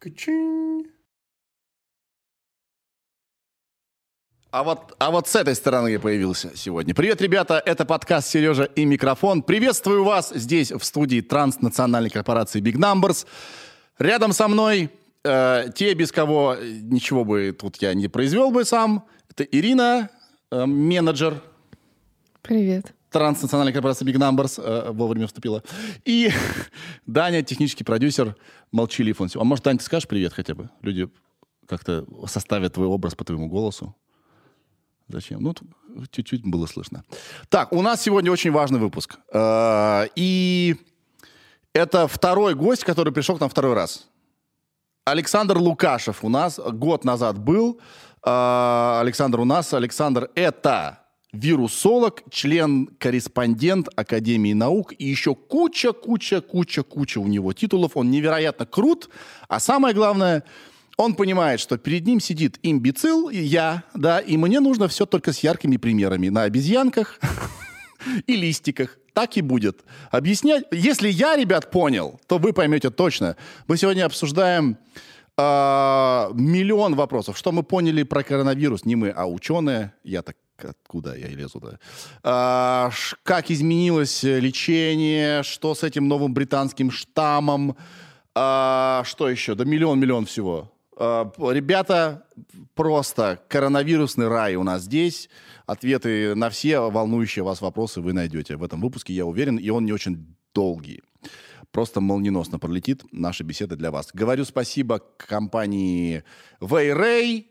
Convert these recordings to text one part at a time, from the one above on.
Качинь. А вот, а вот с этой стороны я появился сегодня. Привет, ребята, это подкаст «Сережа и микрофон». Приветствую вас здесь, в студии транснациональной корпорации Big Numbers. Рядом со мной э, те, без кого ничего бы тут я не произвел бы сам. Это Ирина, э, менеджер Привет. Транснациональной корпорации Big Numbers, э, вовремя вступила. И Даня, технический продюсер, молчалив он. А может, Дань, ты скажешь привет хотя бы? Люди как-то составят твой образ по твоему голосу. Зачем? Ну, чуть-чуть было слышно. Так, у нас сегодня очень важный выпуск. Э, И это второй гость, который пришел к нам второй раз. Александр Лукашев у нас год назад был. Э, Александр у нас. Александр это вирусолог, член-корреспондент Академии наук и еще куча, куча, куча, куча у него титулов. Он невероятно крут. А самое главное, он понимает, что перед ним сидит имбецил, я, да, и мне нужно все только с яркими примерами на обезьянках и листиках. Так и будет. Объяснять. Если я, ребят, понял, то вы поймете точно. Мы сегодня обсуждаем а, миллион вопросов. Что мы поняли про коронавирус? Не мы, а ученые. Я так откуда я лезу, да. А, как изменилось лечение? Что с этим новым британским штаммом? А, что еще? Да миллион-миллион всего. А, ребята, просто коронавирусный рай у нас здесь. Ответы на все волнующие вас вопросы вы найдете в этом выпуске, я уверен, и он не очень долгий. Просто молниеносно пролетит наша беседа для вас. Говорю спасибо компании Вейрей,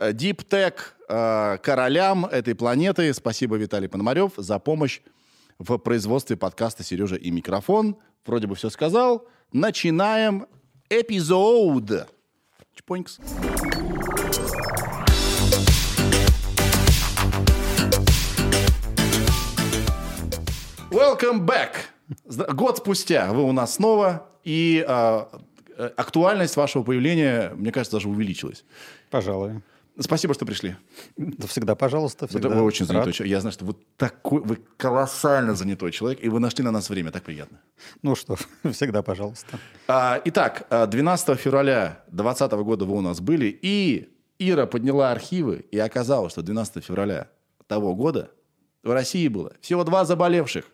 Deep Tech, королям этой планеты. Спасибо, Виталий Пономарев, за помощь в производстве подкаста «Сережа и микрофон». Вроде бы все сказал. Начинаем эпизод. Чпонькс. Welcome back. Год спустя вы у нас снова, и а, э, актуальность вашего появления, мне кажется, даже увеличилась. Пожалуй. Спасибо, что пришли. Да всегда, пожалуйста. Вы, Всегда вы очень рад. занятой человек. Я знаю, что вы такой, вы колоссально занятой человек, и вы нашли на нас время. Так приятно. Ну что, всегда, пожалуйста. А, итак, а, 12 февраля 2020 года вы у нас были, и Ира подняла архивы, и оказалось, что 12 февраля того года в России было всего два заболевших.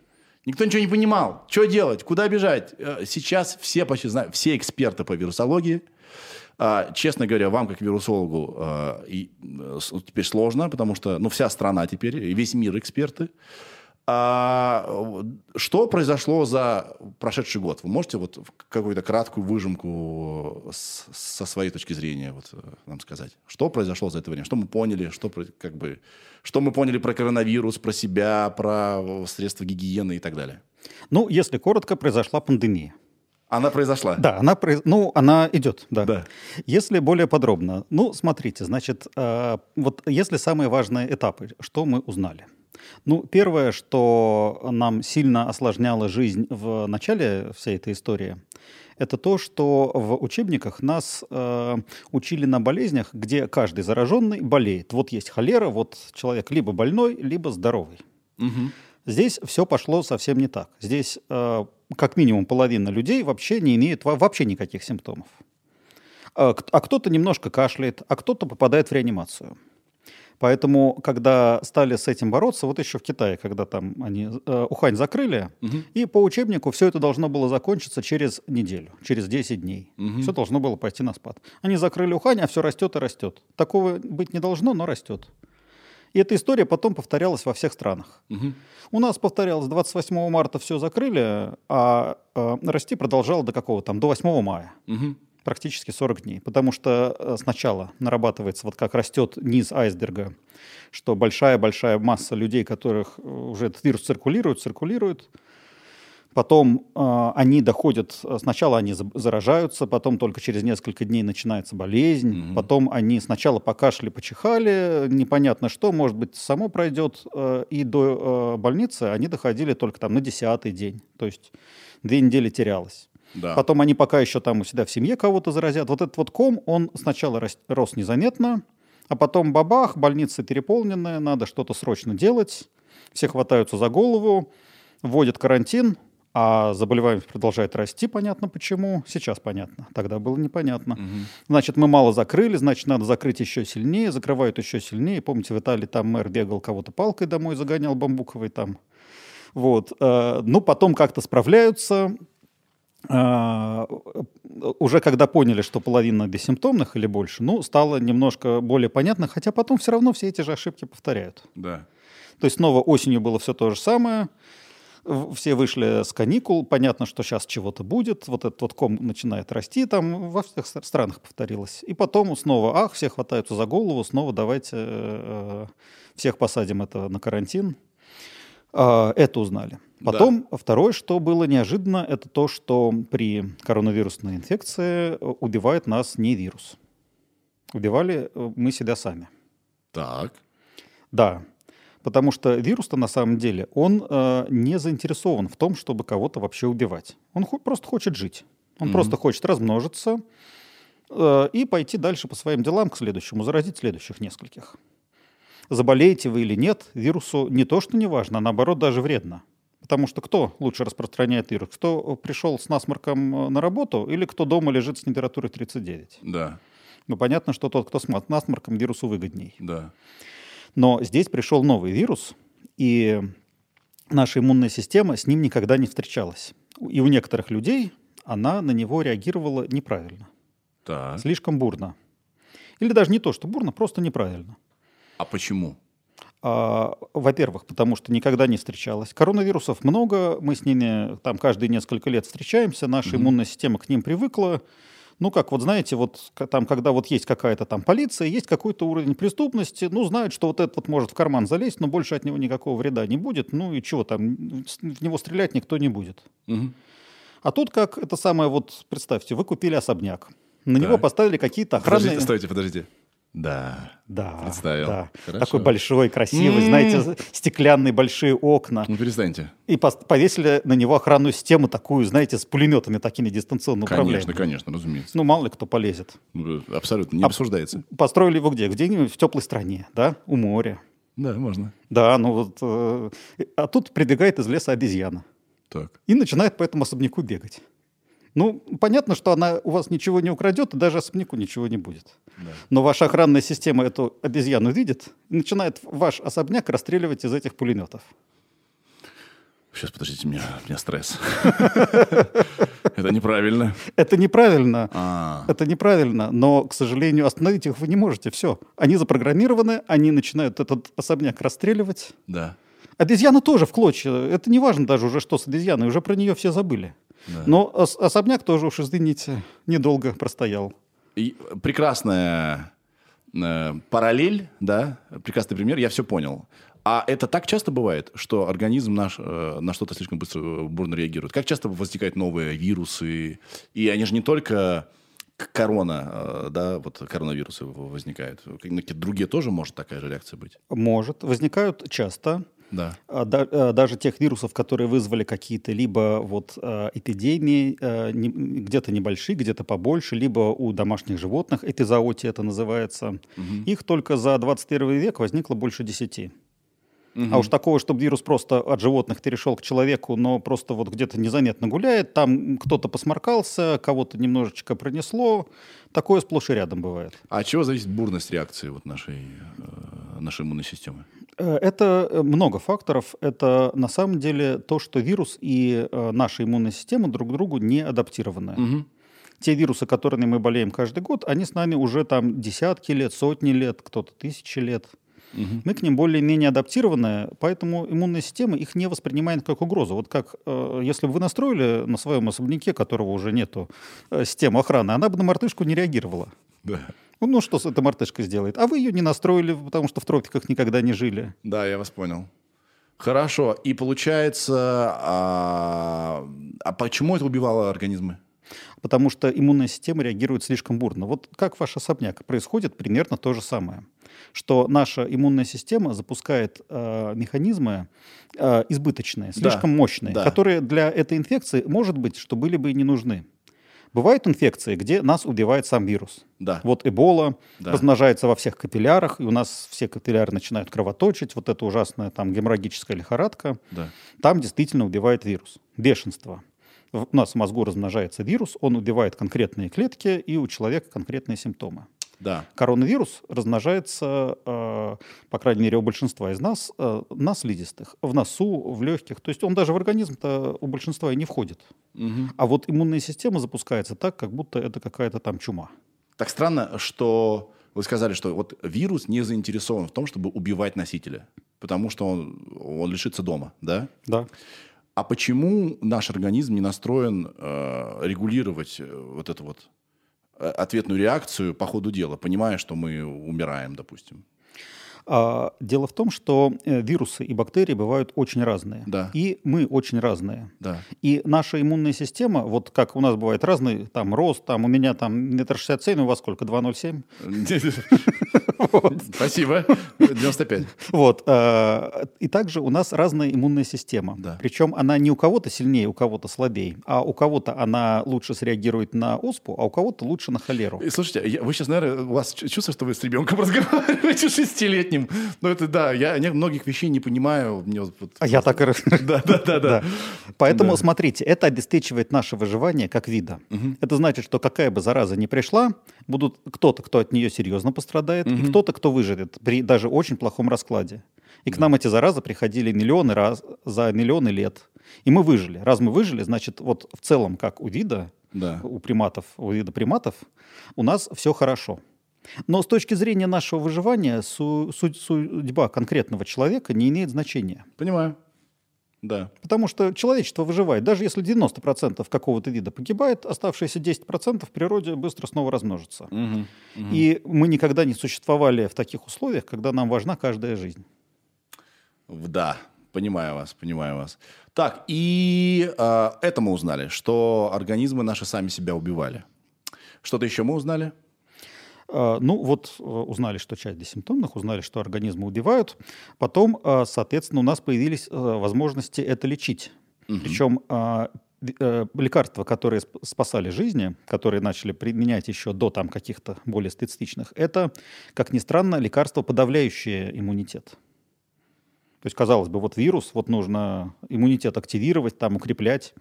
Никто ничего не понимал. Что делать? Куда бежать? Э, Сейчас все почти знают, все эксперты по вирусологии. А, Честно говоря, вам, как вирусологу, э, с- теперь сложно, потому что ну, вся страна теперь, весь мир эксперты. А, что произошло за прошедший год? Вы можете вот какую-то краткую выжимку с- со своей точки зрения вот, э, нам сказать? Что произошло за это время? Что мы поняли? Что, как бы, что мы поняли про коронавирус, про себя, про средства гигиены и так далее? Ну, если коротко, произошла пандемия. Она произошла? Да, она, произ- ну, она идет, да. Да. Если более подробно, ну, смотрите, значит, э, вот если самые важные этапы, что мы узнали? Ну, первое, что нам сильно осложняло жизнь в начале всей этой истории, это то, что в учебниках нас э, учили на болезнях, где каждый зараженный болеет. Вот есть холера, вот человек либо больной, либо здоровый. Мгм. Здесь все пошло совсем не так. Здесь э, как минимум половина людей вообще не имеет во- вообще никаких симптомов. К- а кто-то немножко кашляет, а кто-то попадает в реанимацию. Поэтому, когда стали с этим бороться, вот еще в Китае, когда там они э, Ухань закрыли, и по учебнику все это должно было закончиться через неделю, через 10 дней. Все должно было пойти на спад. Они закрыли Ухань, а все растет и растет. Такого быть не должно, но растет. И эта история потом повторялась во всех странах. У нас повторялось, 28 марта все закрыли, а э, расти продолжало до какого там, до 8 мая. Мгм. Практически 40 дней. Потому что э, сначала нарабатывается, вот как растет низ айсберга, что большая-большая масса людей, которых э, уже этот вирус циркулирует, циркулирует. Потом э, они доходят, э, сначала они за- заражаются, потом только через несколько дней начинается болезнь, потом они сначала покашляли, почихали, непонятно что, может быть, само пройдет, э, и до э, больницы они доходили только там на десятый день, то есть две недели терялось. Да. Потом они пока еще там у себя в семье кого-то заразят. Вот этот вот ком, он сначала рос, незаметно, а потом бабах, больницы переполнены, надо что-то срочно делать. Все хватаются за голову, вводят карантин, А заболеваемость продолжает расти, понятно почему. Сейчас понятно, тогда было непонятно. Мгм. Значит, мы мало закрыли, значит, надо закрыть еще сильнее, закрывают еще сильнее. Помните, в Италии там мэр бегал кого-то палкой домой, загонял бамбуковой там. Вот. э, Ну, потом как-то справляются. А, Уже когда поняли, что половина бессимптомных или больше, ну, стало немножко более понятно, хотя потом все равно все эти же ошибки повторяют. Да. То есть снова осенью было все то же самое. Все вышли с каникул. Понятно, что сейчас чего-то будет. Вот этот вот ком начинает расти. Там во всех странах повторилось. И потом снова, ах, все хватаются за голову. Снова давайте э, всех посадим это на карантин. А, Это узнали. Да. Потом второе, что было неожиданно, это то, что при коронавирусной инфекции э, убивает нас не вирус. Убивали э, мы себя сами. Так. Да, потому что вирус-то на самом деле, он э, не заинтересован в том, чтобы кого-то вообще убивать. Он хо- просто хочет жить. Он Мгм. просто хочет размножиться э, и пойти дальше по своим делам к следующему, заразить следующих нескольких. Заболеете вы или нет, вирусу не то, что не важно, а наоборот даже вредно. Потому что кто лучше распространяет вирус? Кто пришел с насморком э, на работу или кто дома лежит с температурой 39? Да. Ну, понятно, что тот, кто с насморком, вирусу выгодней. Да. Но здесь пришел новый вирус, и наша иммунная система с ним никогда не встречалась. И у некоторых людей она на него реагировала неправильно, Так. слишком бурно. Или даже не то, что бурно, просто неправильно. А почему? А, во-первых, потому что никогда не встречалась. Коронавирусов много, мы с ними там каждые несколько лет встречаемся, наша Мгм. иммунная система к ним привыкла. Ну, как вот знаете, вот там, когда вот есть какая-то там полиция, есть какой-то уровень преступности, ну, знают, что вот этот вот может в карман залезть, но больше от него никакого вреда не будет. Ну и чего там, в него стрелять никто не будет. Мгм. А тут как это самое вот, представьте, вы купили особняк, на него Так. поставили какие-то охранные... Подождите, стойте, подождите. Да. Да, Представил. да. Хорошо. Такой большой, красивый, М. знаете, стеклянные большие окна. Ну, перестаньте. И повесили на него охранную систему такую, знаете, с пулеметами такими дистанционно Конечно, управляемыми. конечно, разумеется. Ну, мало ли кто полезет. Ну, Абсолютно не А- обсуждается. Построили его где? Где-нибудь в теплой стране, да, у моря. Да, можно. Да, ну вот... э, а тут прибегает из леса обезьяна Так. и начинает по этому особняку бегать. Ну, понятно, что она у вас ничего не украдет, и даже особняку ничего не будет. Да. Но ваша охранная система эту обезьяну видит и начинает ваш особняк расстреливать из этих пулеметов. Сейчас, подождите, у меня, у меня стресс. Это неправильно. Это неправильно. А, Это неправильно, но, к сожалению, остановить их вы не можете. Все. Они запрограммированы, они начинают этот особняк расстреливать. да. Обезьяна тоже в клочья. Это не важно даже уже, что с обезьяной. Уже про нее все забыли. Да. Но ос- особняк тоже уж, извините, недолго простоял. И прекрасная э, параллель, да, прекрасный пример, я все понял. А это так часто бывает, что организм наш э, на что-то слишком быстро э, бурно реагирует? Как часто возникают новые вирусы? И они же не только корона, э, да, вот коронавирусы возникают. Какие-то другие тоже может такая же реакция быть? Может. Возникают часто. Да. А, да- а, даже тех вирусов, которые вызвали какие-то либо вот а, эпидемии, не- где-то небольшие, где-то побольше, либо у домашних животных, эпизоотия это называется. Мгм. Их только за 21 век возникло больше 10. Мгм. А уж такого, чтобы вирус просто от животных перешел к человеку, но просто вот где-то незаметно гуляет, там кто-то посморкался, кого-то немножечко пронесло, такое сплошь и рядом бывает. А от чего зависит бурность реакции вот нашей, э, нашей иммунной системы? Э, Это э, много факторов. Это на самом деле то, что вирус и э, наша иммунная система друг к другу не адаптированы. Мгм. Те вирусы, которыми мы болеем каждый год, они с нами уже там десятки лет, сотни лет, кто-то тысячи лет. Мгм. Мы к ним более-менее адаптированы, поэтому иммунная система их не воспринимает как угрозу. Вот как э, если бы вы настроили на своем особняке, которого уже нету, э, систему охраны, она бы на мартышку не реагировала. Да. Ну, ну, что с этой мартышкой сделает? А вы ее не настроили, потому что в тропиках никогда не жили. Да, я вас понял. Хорошо. И получается, а, а почему это убивало организмы? Потому что иммунная система реагирует слишком бурно. Вот как ваш особняк, происходит примерно то же самое. Что наша иммунная система запускает э, механизмы э, избыточные, слишком мощные, да. которые для этой инфекции, может быть, что были бы и не нужны. Бывают инфекции, где нас убивает сам вирус. Да. Вот Эбола Да. размножается во всех капиллярах, и у нас все капилляры начинают кровоточить. Вот эта ужасная там геморрагическая лихорадка. Да. Там действительно убивает вирус. Бешенство. У нас в мозгу размножается вирус, он убивает конкретные клетки, и у человека конкретные симптомы. Да. Коронавирус размножается, э, по крайней мере, у большинства из нас, э, на слизистых, в носу, в легких. То есть он даже в организм-то у большинства и не входит. Мгм. А вот иммунная система запускается так, как будто это какая-то там чума. Так странно, что вы сказали, что вот вирус не заинтересован в том, чтобы убивать носителя, потому что он, он лишится дома, да? Да. А почему наш организм не настроен э, регулировать э, вот эту вот э, ответную реакцию по ходу дела, понимая, что мы умираем, допустим? А, дело в том, что э, вирусы и бактерии бывают очень разные. Да. И мы очень разные. Да. И наша иммунная система, вот как у нас бывает разный там рост, там у меня там метр шестьдесят семь, у вас сколько, 2,07? Спасибо. 95. Вот. э, И также у нас разная иммунная система. Причем она не у кого-то сильнее, у кого-то слабее, а у кого-то она лучше среагирует на оспу, а у кого-то лучше на холеру. И, Слушайте, вы сейчас, наверное, у вас чу- чувство, что вы с ребенком разговариваете шестилетним. Ну, это да, я многих вещей не понимаю. Мне вот- вот А я так и... раз- Да, да, да, да. Поэтому, смотрите, это обеспечивает наше выживание как вида. Это значит, что какая бы зараза ни пришла, будут кто-то, кто от нее серьезно пострадает, и кто-то, кто выживет при даже очень плохом раскладе. И к нам эти заразы приходили миллионы раз за миллионы лет. И мы выжили. Раз мы выжили, значит, вот в целом, как у вида, Да. у приматов, у вида приматов, у нас все хорошо. Но с точки зрения нашего выживания су- су- судьба конкретного человека не имеет значения. Понимаю. Да. Потому что человечество выживает. Даже если 90% какого-то вида погибает, оставшиеся 10% в природе быстро снова размножатся. Мгм. Мгм. И мы никогда не существовали в таких условиях, когда нам важна каждая жизнь. Да, понимаю вас, понимаю вас. Так, и а, это мы узнали, что организмы наши сами себя убивали. Что-то еще мы узнали? А, Ну вот э, узнали, что часть бессимптомных, узнали, что организмы убивают. Потом, а, соответственно, у нас появились э, возможности это лечить. Причем ви- э, лекарства, которые сп- спасали жизни, которые начали применять еще до там каких-то более специфичных, это, как ни странно, лекарства, подавляющие иммунитет. То есть, казалось бы, вот вирус, вот нужно иммунитет активировать, там укреплять.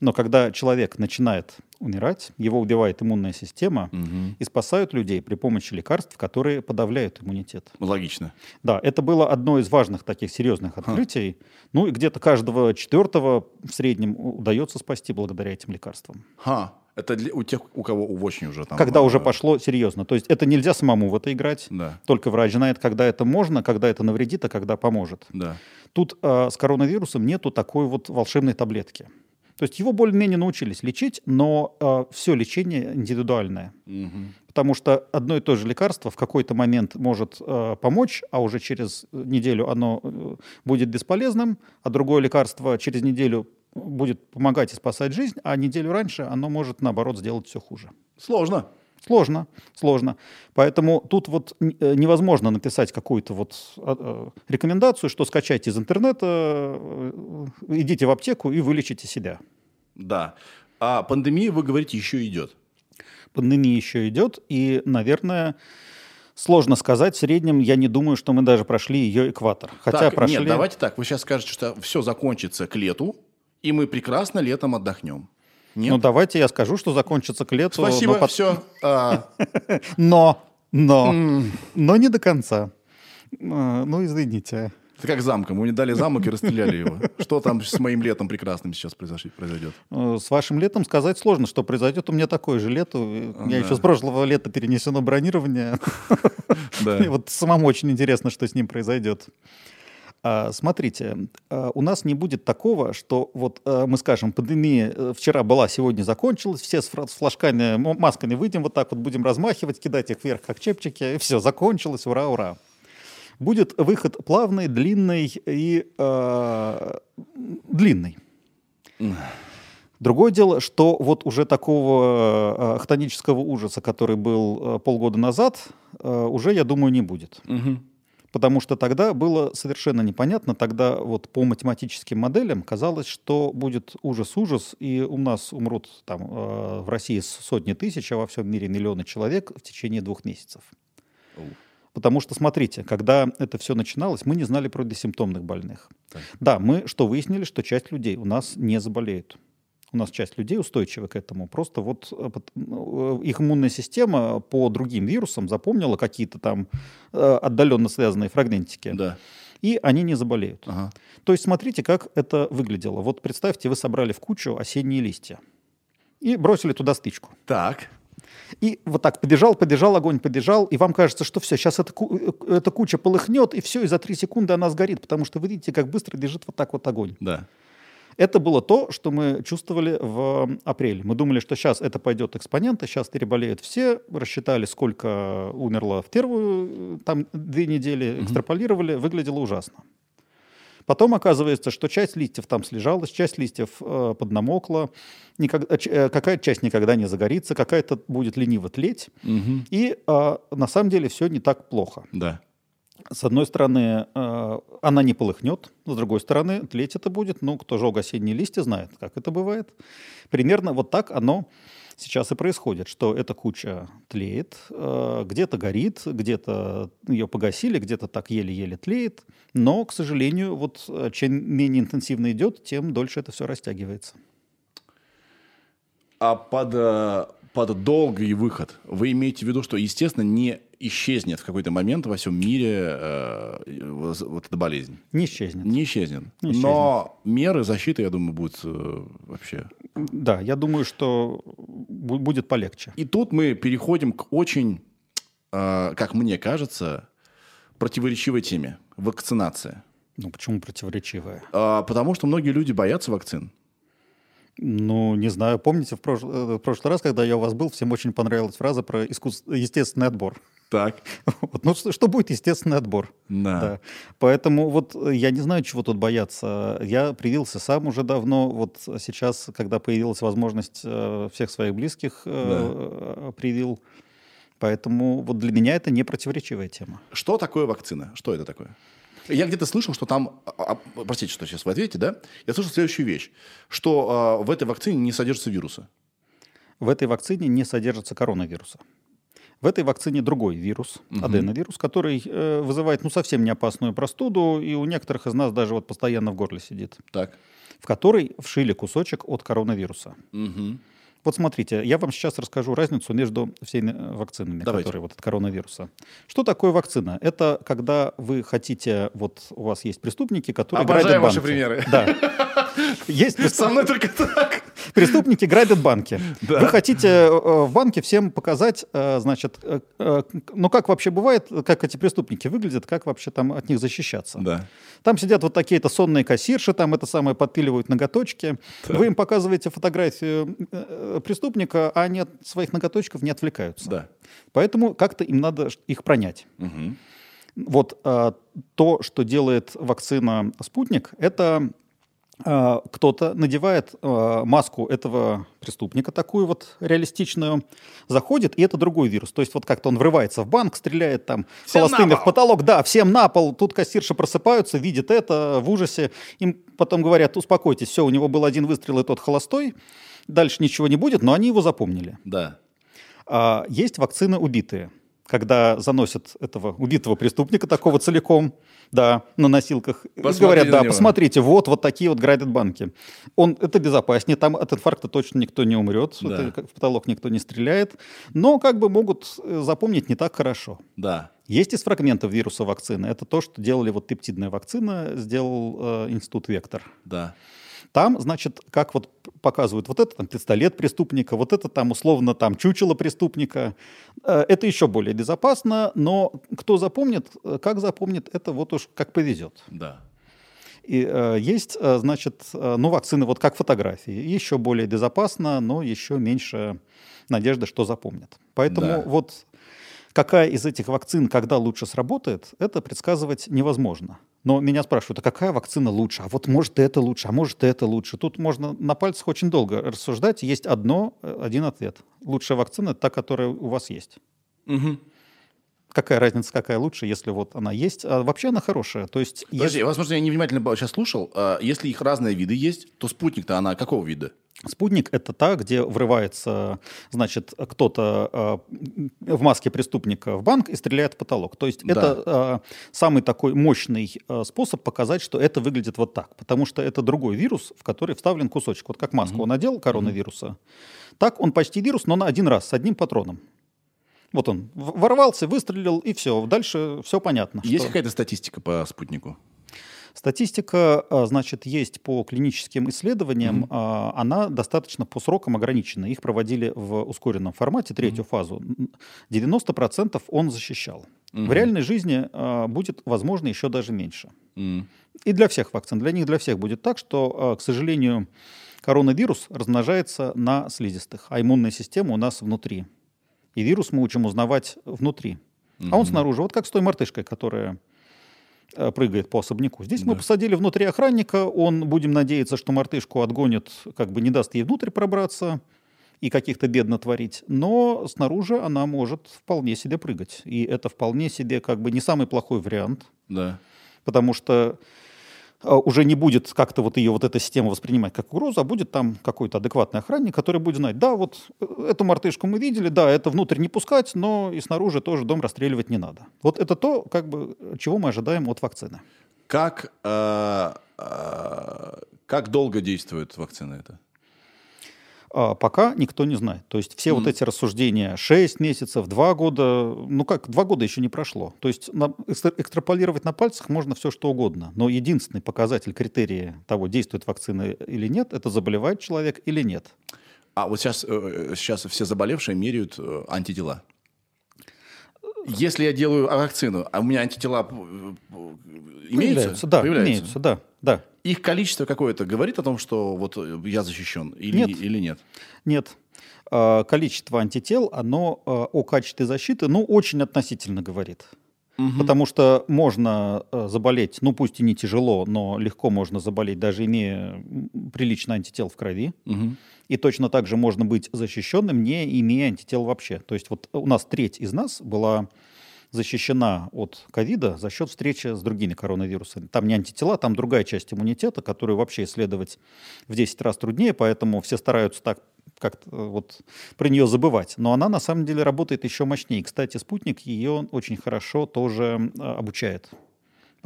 Но когда человек начинает умирать, его убивает иммунная система, и спасают людей при помощи лекарств, которые подавляют иммунитет. Логично. Да, это было одно из важных таких серьезных открытий. Ну и где-то каждого четвертого в среднем удается спасти благодаря этим лекарствам. Ха, это для- у тех, у кого очень уже там... Когда э, уже пошло серьезно. То есть это нельзя самому в это играть. Да, Только врач знает, когда это можно, когда это навредит, а когда поможет. да. Тут э, с коронавирусом нету такой вот волшебной таблетки. То есть его более-менее научились лечить, но все лечение индивидуальное. Мгм. Потому что одно и то же лекарство в какой-то момент может э, помочь, а уже через неделю оно э, будет бесполезным, а другое лекарство через неделю будет помогать и спасать жизнь, а неделю раньше оно может, наоборот, сделать все хуже. Сложно. Сложно, сложно. Поэтому тут вот э, невозможно написать какую-то вот э, э, рекомендацию, что скачайте из интернета, э, идите в аптеку и вылечите себя. Да. А пандемия, вы говорите, еще идет. Пандемия еще идет, и, наверное, сложно сказать. В среднем я не думаю, что мы даже прошли ее экватор. Хотя так, прошли... нет, давайте так. Вы сейчас скажете, что все закончится к лету, и мы прекрасно летом отдохнем. Нет? Ну давайте я скажу, что закончится к лету. но Спасибо, пот- все. Но, но, но не до конца. А, Ну, извините. Это как замком. Вы не дали замок и расстреляли его. Что там с моим летом прекрасным сейчас произойдет? Э, С вашим летом сказать сложно, что произойдет. У меня такое же лето. У меня Да. еще с прошлого лета перенесено бронирование. Да. И вот самому очень интересно, что с ним произойдет. А, Смотрите, а, у нас не будет такого, что вот а, мы скажем, пандемия э, вчера была, сегодня закончилась, все с флажками, масками выйдем, вот так вот будем размахивать, кидать их вверх, как чепчики, и все, закончилось, ура, ура. Будет выход плавный, длинный и а, длинный. Другое дело, что вот уже такого э, хтонического ужаса, который был э, полгода назад, э, уже, я думаю, не будет. Мгм. Потому что тогда было совершенно непонятно, тогда вот по математическим моделям казалось, что будет ужас-ужас, и у нас умрут там э, в России сотни тысяч, а во всем мире миллионы человек в течение двух месяцев. Потому что, смотрите, когда это все начиналось, мы не знали про бессимптомных больных. Так. Да, мы что выяснили, что часть людей у нас не заболеют. У нас часть людей устойчива к этому. Просто вот э, э, их иммунная система по другим вирусам запомнила какие-то там э, отдаленно связанные фрагментики. Да. И они не заболеют. Ага. То есть смотрите, как это выглядело. Вот представьте, вы собрали в кучу осенние листья и бросили туда стычку. Так. И вот так побежал, побежал, огонь побежал, и вам кажется, что все, сейчас эта, эта куча полыхнет, и все, и за три секунды она сгорит, потому что вы видите, как быстро бежит вот так вот огонь. Да. Это было то, что мы чувствовали в апреле. Мы думали, что сейчас это пойдет экспоненты, сейчас переболеют все, рассчитали, сколько умерло в первую там две недели, экстраполировали, выглядело ужасно. Потом оказывается, что часть листьев там слежалась, часть листьев э, поднамокла, никогда, э, какая-то часть никогда не загорится, какая-то будет лениво тлеть. Угу. И э, на самом деле все не так плохо. Да. С одной стороны, э, она не полыхнет, с другой стороны, тлеть это будет. Ну, кто жег осенние листья, знает, как это бывает. Примерно вот так оно сейчас и происходит, что эта куча тлеет, э, где-то горит, где-то ее погасили, где-то так еле-еле тлеет, но, к сожалению, вот э, чем менее интенсивно идет, тем дольше это все растягивается. А под, под долгий выход вы имеете в виду, что, естественно, не исчезнет в какой-то момент во всем мире э, вот эта болезнь? Не исчезнет. Не исчезнет. Не исчезнет. Но меры защиты, я думаю, будут э, вообще... Да, я думаю, что будет полегче. И тут мы переходим к очень, э, как мне кажется, противоречивой теме. Вакцинация. Ну, почему противоречивая? А, потому что многие люди боятся вакцин. Ну, не знаю. Помните, в, прош... Э, в прошлый раз, когда я у вас был, всем очень понравилась фраза про искус... естественный отбор. Так. Вот, ну, что, что будет естественный отбор? Да. да. Поэтому вот я не знаю, чего тут бояться. Я привился сам уже давно. Вот сейчас, когда появилась возможность э, всех своих близких э, да. привил. Поэтому вот для меня это не противоречивая тема. Что такое вакцина? Что это такое? Я где-то слышал, что там, а, а, простите, что сейчас вы ответите, да? Я слышал следующую вещь, что а, в этой вакцине не содержится вируса. В этой вакцине не содержится коронавируса. В этой вакцине другой вирус, угу. аденовирус, который э, вызывает ну, совсем не опасную простуду, и у некоторых из нас даже вот постоянно в горле сидит. Так. В которой вшили кусочек от коронавируса. Угу. Вот смотрите, я вам сейчас расскажу разницу между всеми э, вакцинами, Давайте. которые вот от коронавируса. Что такое вакцина? Это когда вы хотите, вот у вас есть преступники, которые Обожаю грабят банки. ваши примеры. Да. Есть преступ... Со мной только так. Преступники грабят банки. Да. Вы хотите э, в банке всем показать, э, значит, ну как вообще бывает, как эти преступники выглядят, как вообще там от них защищаться. Да. Там сидят вот такие-то сонные кассирши, там это самое подпиливают ноготочки. Да. Вы им показываете фотографию преступника, а они от своих ноготочков не отвлекаются. Да. Поэтому как-то им надо их пронять. Угу. Вот а, то, что делает вакцина «Спутник», это кто-то надевает а, маску этого преступника, такую вот реалистичную, заходит, и это другой вирус. То есть вот как-то он врывается в банк, стреляет там всем холостыми в потолок. Да, всем на пол. Тут кассирши просыпаются, видят это в ужасе. Им потом говорят, успокойтесь, все, у него был один выстрел, и тот холостой. Дальше ничего не будет, но они его запомнили. Да. А, есть вакцины убитые. Когда заносят этого убитого преступника такого целиком, да, на носилках, Посмотрите говорят, да, посмотрите, вот, вот такие вот грабят банки. Он, это безопаснее, там от инфаркта точно никто не умрет, да. это, в потолок никто не стреляет, но как бы могут э, запомнить не так хорошо. Да. Есть из фрагментов вируса вакцины. Это то, что делали вот пептидная вакцина, сделал э, институт Вектор. Да. Там, значит, как вот показывают, вот это там пистолет преступника, вот это там условно там чучело преступника. Э, это еще более безопасно, но кто запомнит, э, как запомнит, это вот уж как повезет. Да. И э, есть, э, значит, ну, вакцины вот как фотографии. Еще более безопасно, но еще меньше надежды, что запомнят. Поэтому да. вот какая из этих вакцин когда лучше сработает, это предсказывать невозможно. Но меня спрашивают, а какая вакцина лучше? А вот может это лучше, а может это лучше. Тут можно на пальцах очень долго рассуждать. Есть одно, э, один ответ. Лучшая вакцина – та, которая у вас есть. Угу. Какая разница, какая лучше, если вот она есть? А вообще она хорошая. То есть, Подожди, возможно, я невнимательно сейчас слушал. А, Если их разные виды есть, то спутник-то она какого вида? Спутник — это та, где врывается, значит, кто-то э, в маске преступника в банк и стреляет в потолок. То есть Да. это э, самый такой мощный э, способ показать, что это выглядит вот так. Потому что это другой вирус, в который вставлен кусочек. Вот как маску он надел коронавируса, так он почти вирус, но на один раз, с одним патроном. Вот он ворвался, выстрелил, и все. Дальше все понятно. Есть что- какая-то статистика по спутнику? Статистика, а, значит, есть по клиническим исследованиям, а, она достаточно по срокам ограничена. Их проводили в ускоренном формате, третью фазу. Н- 90% он защищал. В реальной жизни а, будет, возможно, еще даже меньше. М. И для всех вакцин. Для них, для всех будет так, что, к сожалению, коронавирус размножается на слизистых, а иммунная система у нас внутри. И вирус мы учим узнавать внутри. А он снаружи. Вот как с той мартышкой, которая прыгает по особняку. Здесь мы посадили внутри охранника, он, будем надеяться, что мартышку отгонит, как бы не даст ей внутрь пробраться и каких-то бед натворить, но снаружи она может вполне себе прыгать. И это вполне себе как бы не самый плохой вариант, Да. потому что э, уже не будет как-то вот ее вот эта система воспринимать как угрозу, а будет там какой-то адекватный охранник, который будет знать, да, вот э, эту мартышку мы видели, да, это внутрь не пускать, но и снаружи тоже дом расстреливать не надо. Вот это то, как бы, чего мы ожидаем от вакцины. Как, э, э, как долго действует вакцина эта? А пока никто не знает. То есть все вот эти рассуждения 6 месяцев, 2 года, ну как, 2 года еще не прошло. То есть на- экстра- экстраполировать на пальцах можно все что угодно. Но единственный показатель, критерии того, действует вакцина или нет, это заболевает человек или нет. А вот сейчас, э, сейчас все заболевшие меряют э, антитела. Если я делаю вакцину, а у меня антитела э, э, имеются? да, Появляются? имеются, да, да. Их количество какое-то говорит о том, что вот э, я защищен или Нет. или нет? Нет. А, Количество антител, оно а, о качестве защиты, ну, очень относительно говорит. Потому что можно заболеть, ну пусть и не тяжело, но легко можно заболеть, даже имея прилично антител в крови. Мгм. И точно так же можно быть защищенным, не имея антител вообще. То есть вот у нас треть из нас была защищена от ковида за счет встречи с другими коронавирусами. Там не антитела, там другая часть иммунитета, которую вообще исследовать в 10 раз труднее, поэтому все стараются так как-то э, вот про нее забывать. Но она на самом деле работает еще мощнее. Кстати, спутник ее очень хорошо тоже обучает.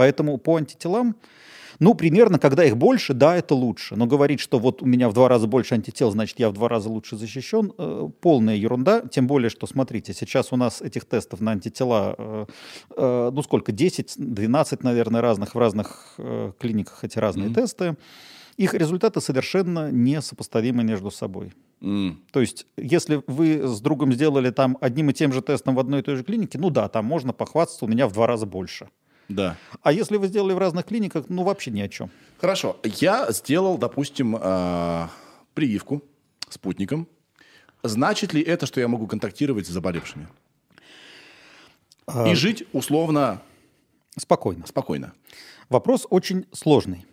Поэтому по антителам, ну, примерно, когда их больше, да, это лучше. Но говорить, что вот у меня в два раза больше антител, значит, я в два раза лучше защищен, э, полная ерунда. Тем более, что, смотрите, сейчас у нас этих тестов на антитела, э, э, ну, сколько, 10, 12, наверное, разных, в разных э, клиниках эти разные тесты. Их результаты совершенно несопоставимы между собой. М. То есть, если вы с другом сделали там одним и тем же тестом в одной и той же клинике, ну да, там можно похвастаться, у меня в два раза больше. Да. А если вы сделали в разных клиниках, ну вообще ни о чем. Хорошо. Я сделал, допустим, э, прививку спутником. Значит ли это, что я могу контактировать с заболевшими? И жить условно Спокойно. спокойно. Вопрос очень сложный.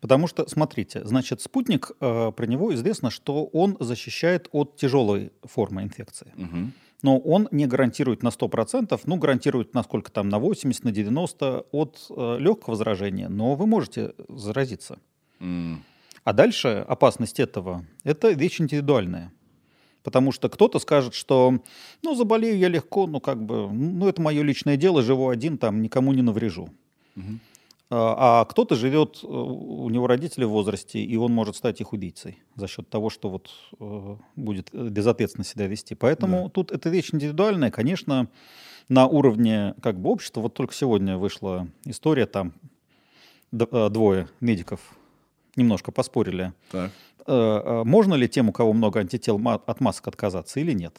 Потому что, смотрите, значит, спутник, э, про него известно, что он защищает от тяжелой формы инфекции. Мгм. Но он не гарантирует на 100%, ну, гарантирует на сколько там, на 80, на 90 от э, легкого заражения. Но вы можете заразиться. М. А дальше опасность этого – это вещь индивидуальная. Потому что кто-то скажет, что ну, заболею я легко, ну, как бы, ну, это мое личное дело, живу один, там, никому не наврежу. А, а кто-то живет, э, у него родители в возрасте, и он может стать их убийцей за счет того, что вот э, будет э, безответственно себя вести. Поэтому тут эта вещь индивидуальная, конечно, на уровне как бы общества. Вот только сегодня вышла история, там двое медиков немножко поспорили. Так. Можно ли тем, у кого много антител, от масок отказаться или нет?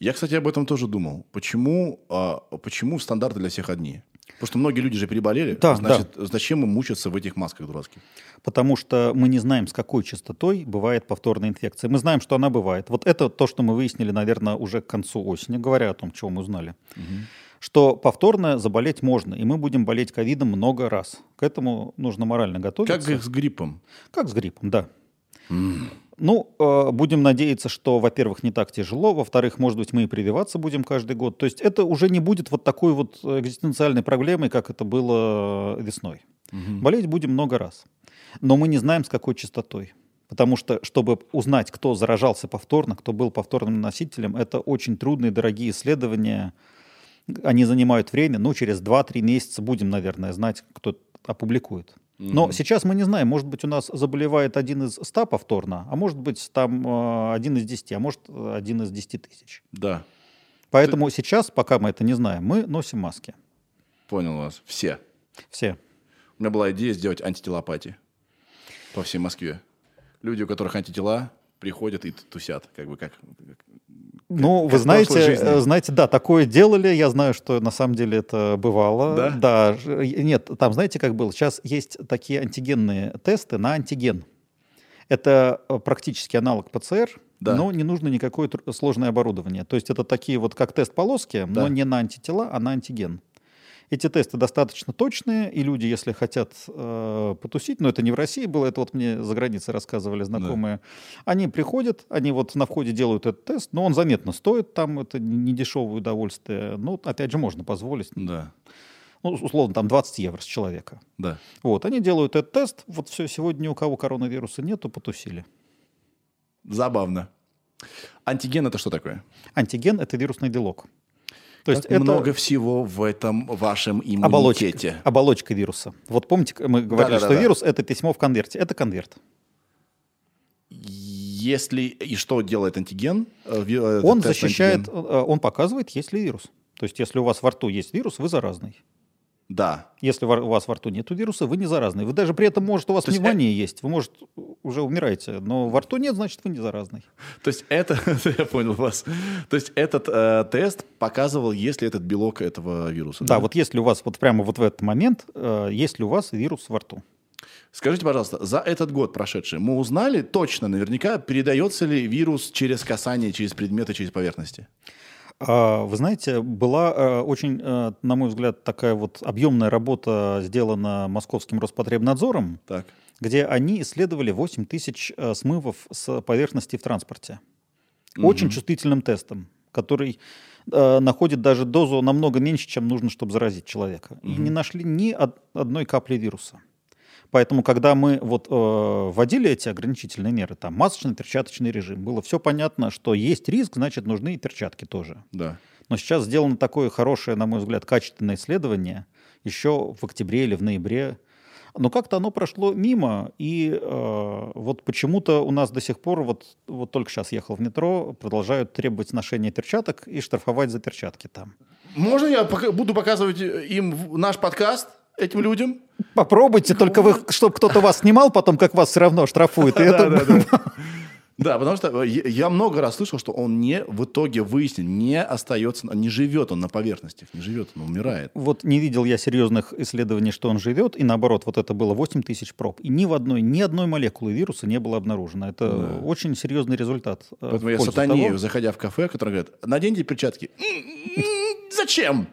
Я, кстати, об этом тоже думал. Почему, а, почему стандарты для всех одни? Потому что многие люди же переболели. Да, Значит, зачем им мучиться в этих масках дурацких? Потому что мы не знаем, с какой частотой бывает повторная инфекция. Мы знаем, что она бывает. Вот это то, что мы выяснили, наверное, уже к концу осени, говоря о том, чего мы узнали. Что повторно заболеть можно, и мы будем болеть ковидом много раз. К этому нужно морально готовиться. Как с гриппом? Как с гриппом, да. Ну, э, будем надеяться, что, во-первых, не так тяжело, во-вторых, может быть, мы и прививаться будем каждый год. То есть это уже не будет вот такой вот экзистенциальной проблемой, как это было весной. Угу. Болеть будем много раз. Но мы не знаем, с какой частотой. Потому что, чтобы узнать, кто заражался повторно, кто был повторным носителем, это очень трудные, дорогие исследования. Они занимают время. Ну, через 2-3 месяца будем, наверное, знать, кто опубликует. Но mm сейчас мы не знаем, может быть, у нас заболевает один из ста повторно, а может быть, там э, один из десяти, а может, один из десяти тысяч. Да. Поэтому Ты... сейчас, пока мы это не знаем, мы носим маски. Понял вас. Все. Все. У меня была идея сделать антителопатию по всей Москве. Люди, у которых антитела, приходят и тусят, как бы как ну, вы знаете, э, знаете, да, такое делали. Я знаю, что на самом деле это бывало. Да? Да. Нет, там знаете, как было? Сейчас есть такие антигенные тесты на антиген. Это э, практически аналог ПЦР, да. но не нужно никакое сложное оборудование. То есть это такие вот как тест полоски, да. но не на антитела, а на антиген. Эти тесты достаточно точные, и люди, если хотят э, потусить, но это не в России было, это вот мне за границей рассказывали знакомые, да. они приходят, они вот на входе делают этот тест, но он заметно стоит, там это не дешевое удовольствие, но опять же можно позволить. Да. Ну, условно, там 20 евро с человека. Да. Вот, они делают этот тест, вот все, сегодня у кого коронавируса нету, потусили. Забавно. Антиген это что такое? Антиген это вирусный белок. То есть это много всего в этом вашем иммунитете. Оболочка, оболочка вируса. Вот помните, мы говорили, да, да, что да, вирус это письмо в конверте. Это конверт. Если и что делает антиген? Э, он защищает, антиген? Э, он показывает, есть ли вирус. То есть, если у вас во рту есть вирус, вы заразный. Да. Если у вас во рту нет вируса, вы не заразный. Вы даже при этом, может, у вас То пневмония есть, есть, вы, может, уже умираете, но во рту нет, значит, вы не заразный. То есть это, я понял вас, то есть этот э, тест показывал, есть ли этот белок этого вируса. Да, да, вот если у вас вот прямо вот в этот момент, э, есть ли у вас вирус во рту. Скажите, пожалуйста, за этот год прошедший мы узнали точно, наверняка, передается ли вирус через касание, через предметы, через поверхности? А, вы знаете, была э, очень, э, на мой взгляд, такая вот объемная работа сделана Московским Роспотребнадзором, так. где они исследовали 8 тысяч э, смывов с поверхности в транспорте. Очень угу. чувствительным тестом, который находит даже дозу намного меньше, чем нужно, чтобы заразить человека. Угу. И не нашли ни одной капли вируса. Поэтому, когда мы вот э, вводили эти ограничительные меры, там масочный, перчаточный режим, было все понятно, что есть риск, значит, нужны и перчатки тоже. Да. Но сейчас сделано такое хорошее, на мой взгляд, качественное исследование еще в октябре или в ноябре. Но как-то оно прошло мимо, и э, вот почему-то у нас до сих пор, вот, вот только сейчас ехал в метро, продолжают требовать ношения перчаток и штрафовать за перчатки там. Можно я буду показывать им наш подкаст? Этим людям. Попробуйте, только вы, чтобы кто-то вас снимал потом, как вас все равно штрафуют. Да, потому что я много раз слышал, что он не в итоге выяснен, не остается, не живет он на поверхностях, не живет, он умирает. Вот не видел я серьезных исследований, что он живет, и наоборот, вот это было 8 тысяч проб, и ни в одной, ни одной молекулы вируса не было обнаружено. Это да. очень серьезный результат. Э, Поэтому я сатанею, того... заходя в кафе, который говорит, наденьте перчатки. Зачем?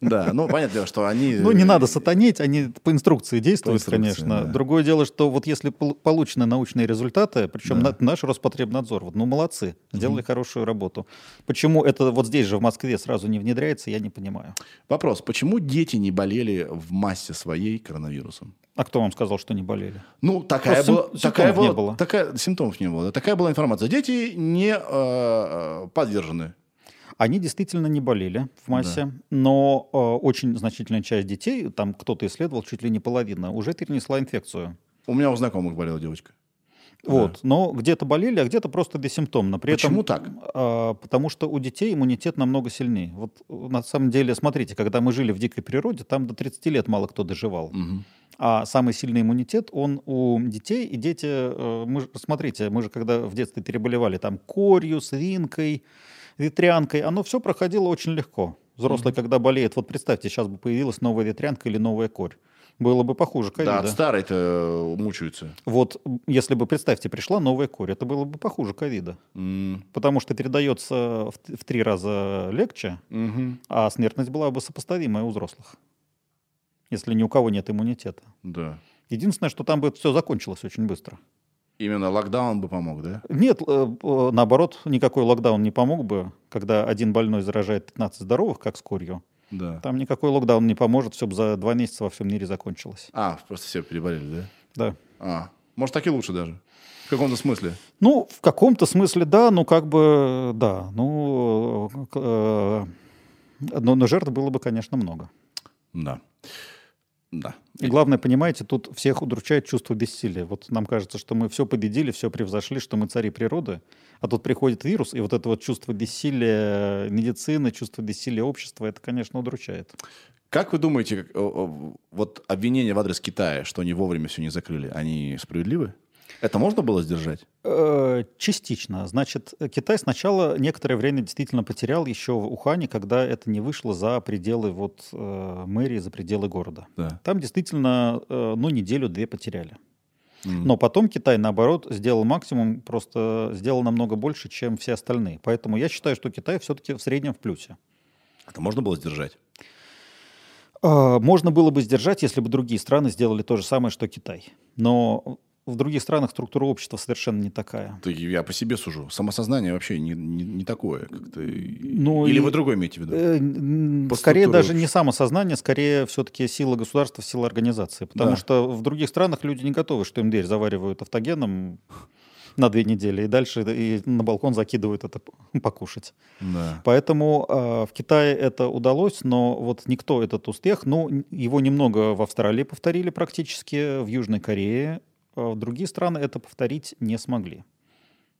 Да, ну, понятно, что они... Ну, не надо сатанить, они по инструкции действуют, по инструкции, конечно. Да. Другое дело, что вот если получены научные результаты, причем да. наш Роспотребнадзор, вот, ну, молодцы, сделали mm хорошую работу. Почему это вот здесь же в Москве сразу не внедряется, я не понимаю. Вопрос, почему дети не болели в массе своей коронавирусом? А кто вам сказал, что не болели? Ну, такая Просто была, сим- такая была, не было. Такая, симптомов не было. Такая была информация. Дети не э, э подвержены они действительно не болели в массе, да. но э, очень значительная часть детей, там кто-то исследовал, чуть ли не половина, уже перенесла инфекцию. У меня у знакомых болела девочка. Вот, да. но где-то болели, а где-то просто бессимптомно. При Почему этом, так? А, потому что у детей иммунитет намного сильнее. Вот на самом деле, смотрите, когда мы жили в дикой природе, там до 30 лет мало кто доживал. Угу. А самый сильный иммунитет, он у детей, и дети, э, мы, смотрите, мы же когда в детстве переболевали там корью, свинкой, ветрянкой, оно все проходило очень легко. Взрослый, mm-hmm. когда болеет, вот представьте, сейчас бы появилась новая ветрянка или новая корь. Было бы похуже ковида. Да, от старой-то э, мучаются. Вот, если бы, представьте, пришла новая корь, это было бы похуже ковида. Mm. Потому что передается в, в три раза легче, mm-hmm. а смертность была бы сопоставимая у взрослых. Если ни у кого нет иммунитета. Да. Единственное, что там бы все закончилось очень быстро. Именно локдаун бы помог, да? Нет, э, э, наоборот, никакой локдаун не помог бы, когда один больной заражает 15 здоровых, как с курью. Да. Там никакой локдаун не поможет, все бы за два месяца во всем мире закончилось. А, просто все переболели, да? Да. А, может, так и лучше даже. В каком-то смысле. Ну, в каком-то смысле, да, ну, как бы, да. Ну, э, но, но жертв было бы, конечно, много. Да. Да. И главное, понимаете, тут всех удручает чувство бессилия. Вот нам кажется, что мы все победили, все превзошли, что мы цари природы, а тут приходит вирус, и вот это вот чувство бессилия медицины, чувство бессилия общества, это, конечно, удручает. Как вы думаете, о, о, вот обвинения в адрес Китая, что они вовремя все не закрыли, они справедливы? Это можно было сдержать? Э, Частично. Значит, Китай сначала некоторое время действительно потерял еще в Ухане, когда это не вышло за пределы вот э, мэрии, за пределы города. Да. Там действительно, э, ну, неделю-две потеряли. Но потом Китай, наоборот, сделал максимум, просто сделал намного больше, чем все остальные. Поэтому я считаю, что Китай все-таки в среднем в плюсе. Это можно было сдержать? Можно было бы сдержать, если бы другие страны сделали то же самое, что Китай. Но в других странах структура общества совершенно не такая. То я по себе сужу. Самосознание вообще не, не, не такое. Как-то... Ну, Или и- вы другое имеете в виду? Э, По Скорее даже не самосознание, скорее все-таки сила государства, сила организации. Потому Да. что в других странах люди не готовы, что им дверь заваривают автогеном на две недели, и дальше и на балкон закидывают это покушать. Да. Поэтому э, в Китае это удалось, но вот никто этот успех, ну, его немного в Австралии повторили практически, в Южной Корее, другие страны это повторить не смогли.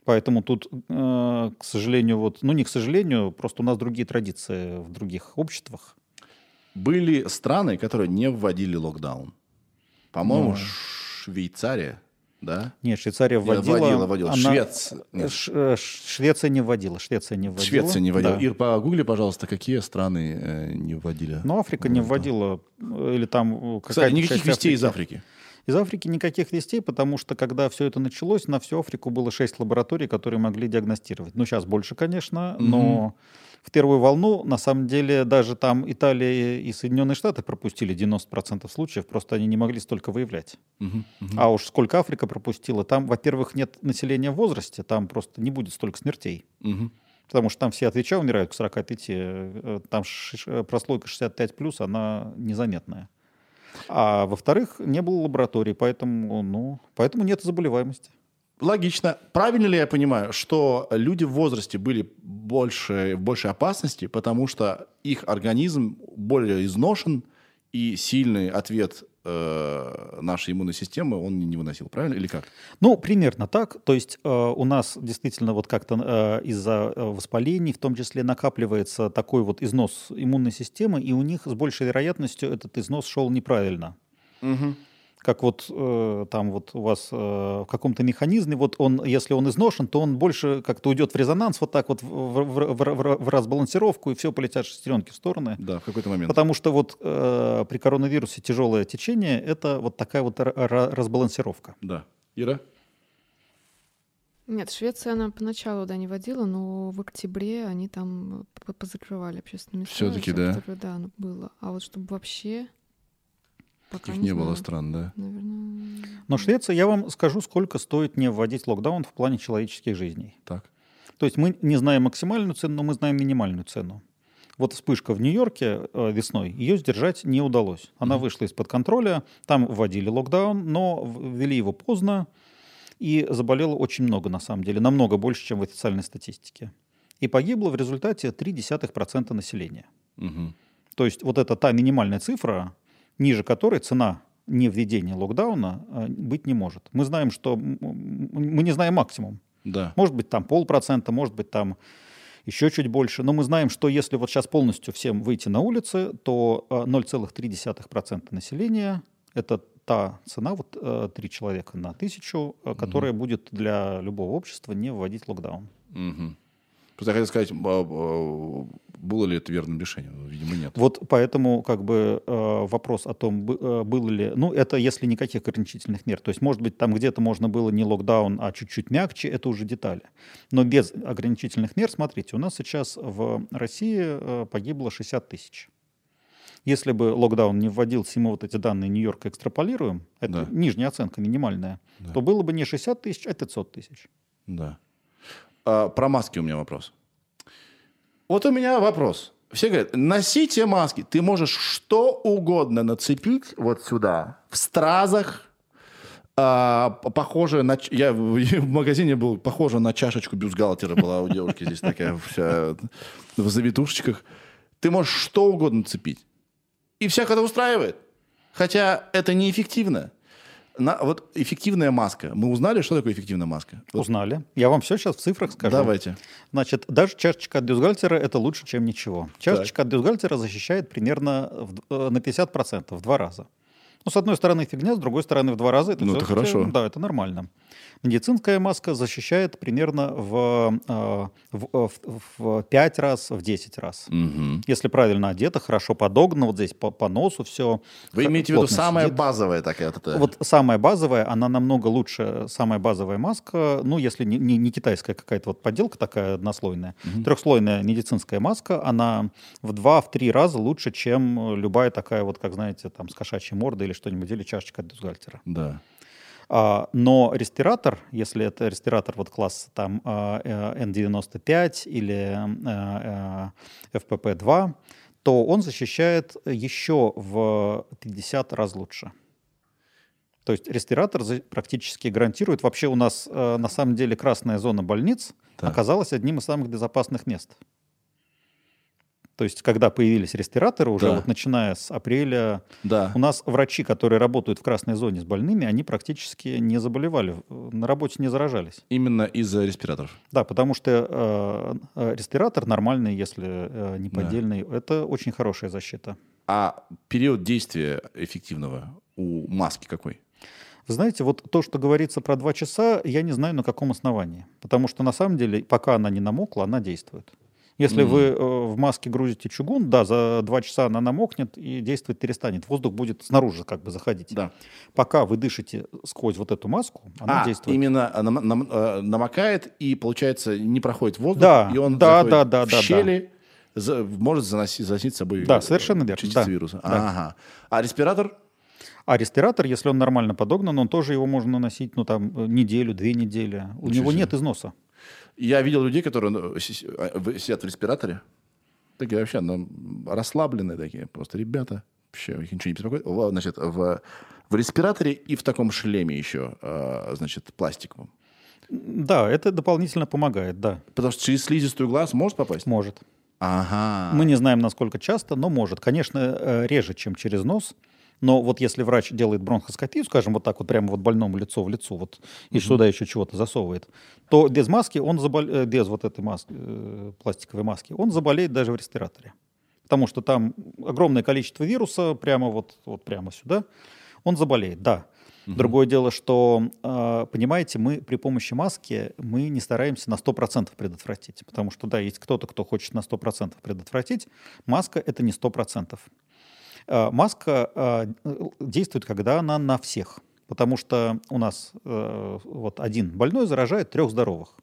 Поэтому тут, э, к сожалению, вот, ну не к сожалению, просто у нас другие традиции в других обществах. Были страны, которые не вводили локдаун. По-моему, Ну. Швейцария, да? Нет, Швейцария вводила. вводила, вводила. она- Швец- нет. Ш- э, Швеция не вводила. Швеция не вводила. Швеция не вводила. Да. Ир, погугли, пожалуйста, какие страны э, не вводили? Но Африка не локдаун? вводила. э, Или там э, Кстати, никаких вестей из Африки. Из Африки никаких вестей, потому что когда все это началось, на всю Африку было шесть лабораторий, которые могли диагностировать. Ну, сейчас больше, конечно, но в первую волну, на самом деле, даже там Италия и Соединенные Штаты пропустили 90% случаев, просто они не могли столько выявлять. Мгм, мгм. А уж сколько Африка пропустила, там, во-первых, нет населения в возрасте, там просто не будет столько смертей. Мгм. Потому что там все от ВИЧа умирают к 45, э, там ш- прослойка 65+, плюс, она незаметная. А во-вторых, не было лабораторий, поэтому, ну, поэтому нет заболеваемости. Логично. Правильно ли я понимаю, что люди в возрасте были больше, в большей опасности, потому что их организм более изношен, и сильный ответ э, нашей иммунной системы он не выносил, правильно? Или как? Ну, примерно так. То есть э, у нас действительно вот как-то э, из-за э, воспалений в том числе накапливается такой вот износ иммунной системы, и у них с большей вероятностью этот износ шел неправильно. Как вот э, там вот у вас э, в каком-то механизме, вот он, если он изношен, то он больше как-то уйдет в резонанс, вот так вот в, в- в- в- в- разбалансировку, и все полетят шестеренки в стороны. Да, в какой-то момент. Потому что вот э, при коронавирусе тяжелое течение – это вот такая вот ра- ра- разбалансировка. Да. Ира? Нет, Швеция она поначалу, да, не водила, но в октябре они там позакрывали общественные места. Всё-таки, всё, да? которые- Да, ну, было. А вот чтобы вообще... Пока Их не, не было стран, да? Наверное... Но Швеция, я вам скажу, сколько стоит не вводить локдаун в плане человеческих жизней. Так. То есть мы не знаем максимальную цену, но мы знаем минимальную цену. Вот вспышка в Нью-Йорке э, весной, ее сдержать не удалось. Она вышла из-под контроля, там вводили локдаун, но ввели его поздно, и заболело очень много на самом деле, намного больше, чем в официальной статистике. И погибло в результате 0,3% населения. Мгм. То есть вот это та минимальная цифра, ниже которой цена не введения локдауна э, быть не может. Мы знаем, что мы не знаем максимум. Да. Может быть, там полпроцента, может быть, там еще чуть больше. Но мы знаем, что если вот сейчас полностью всем выйти на улицы, то э, 0,3% населения – это та цена, вот э, три человека на тысячу, э, которая будет для любого общества не вводить локдаун. Мгм. Просто хотел сказать, было ли это верным решением? Ну, Видимо, нет. Вот поэтому как бы э, вопрос о том, э, было ли... Ну, это если никаких ограничительных мер. То есть, может быть, там где-то можно было не локдаун, а чуть-чуть мягче, это уже детали. Но без ограничительных мер, смотрите, у нас сейчас в России э, погибло 60 тысяч. Если бы локдаун не вводился, и мы вот эти данные Нью-Йорка экстраполируем, это Да. нижняя оценка, минимальная, Да. то было бы не 60 тысяч, а 500 тысяч. Да. А, про маски у меня вопрос. Вот у меня вопрос. Все говорят, носите маски. Ты можешь что угодно нацепить вот сюда, в стразах, а, похоже на... Я в магазине был, похоже на чашечку бюстгальтера была у девушки здесь такая вся в завитушечках. Ты можешь что угодно нацепить. И всех это устраивает. Хотя это неэффективно. На, вот эффективная маска. Мы узнали, что такое эффективная маска? Вот Узнали. Я вам все сейчас в цифрах скажу. Давайте. Значит, даже чашечка от бюстгальтера – это лучше, чем ничего. Чашечка от бюстгальтера защищает примерно в э, на 50%, в два раза. Ну, с одной стороны фигня, с другой стороны в два раза. Это Ну, это хорошо. Да, это нормально. Медицинская маска защищает примерно в, э, в, в, в 5 раз, в 10 раз. Мгм. Если правильно одета, хорошо подогнано, вот здесь по, по носу все. Вы имеете в виду самая базовая такая вот эта- Вот самая базовая, она намного лучше, самая базовая маска, ну, если не, не, не китайская какая-то вот подделка такая однослойная, трехслойная медицинская маска, она в два, в три раза лучше, чем э, любая такая вот, как знаете, там, с кошачьей мордой или что-нибудь, или чашечка от бюстгальтера. Да. А, но респиратор, если это респиратор вот класса там а, э, N95 или э, э, FPP-2, то он защищает еще в 50 раз лучше. То есть респиратор практически гарантирует. Вообще у нас э, на самом деле красная зона больниц Так. оказалась одним из самых безопасных мест. То есть когда появились респираторы, уже Да. вот начиная с апреля, Да. у нас врачи, которые работают в красной зоне с больными, они практически не заболевали, на работе не заражались. Именно из-за респираторов. Да, потому что э, э, респиратор нормальный, если э, не Да. поддельный, это очень хорошая защита. А период действия эффективного у маски какой? Вы знаете, вот то, что говорится про два часа, я не знаю на каком основании. Потому что на самом деле, пока она не намокла, она действует. Если Мгм. вы э, в маске грузите чугун, да, за два часа она намокнет и действовать перестанет. Воздух будет снаружи как бы заходить. Да. Пока вы дышите сквозь вот эту маску, она а, действует. именно а, нам- нам- э, намокает и, получается, не проходит воздух, Да, и он да, заходит да, да, в да, да. щели, за- может заносить, заносить с собой Да, э, совершенно верно, частицы да, вируса. да. Ага. А респиратор? А респиратор, если он нормально подогнан, он тоже его можно носить, ну, там, э, неделю, две недели. У Ничего него себе. нет износа. Я видел людей, которые ну, а, сидят в респираторе. Такие вообще ну, расслабленные такие. Просто ребята. Вообще их ничего не беспокоит. Значит, в, в респираторе и в таком шлеме еще, а, значит, пластиковом. Да, это дополнительно помогает, да, Потому что через слизистую глаз может попасть? может. Ага. Мы не знаем, насколько часто, но может. Конечно, э, реже, чем через нос. Но вот если врач делает бронхоскопию, скажем, вот так вот прямо вот больному лицо в лицо, вот, и сюда еще чего-то засовывает, то без маски он заболеет, без вот этой маски, э, пластиковой маски, он заболеет даже в респираторе. Потому что там огромное количество вируса прямо вот, вот прямо сюда, он заболеет, да. Другое дело, что, э, понимаете, мы при помощи маски мы не стараемся на 100% предотвратить. Потому что, да, есть кто-то, кто хочет на 100% предотвратить. Маска – это не 100%. Э, Маска э, действует, когда она на всех. Потому что у нас э, вот один больной заражает трех здоровых.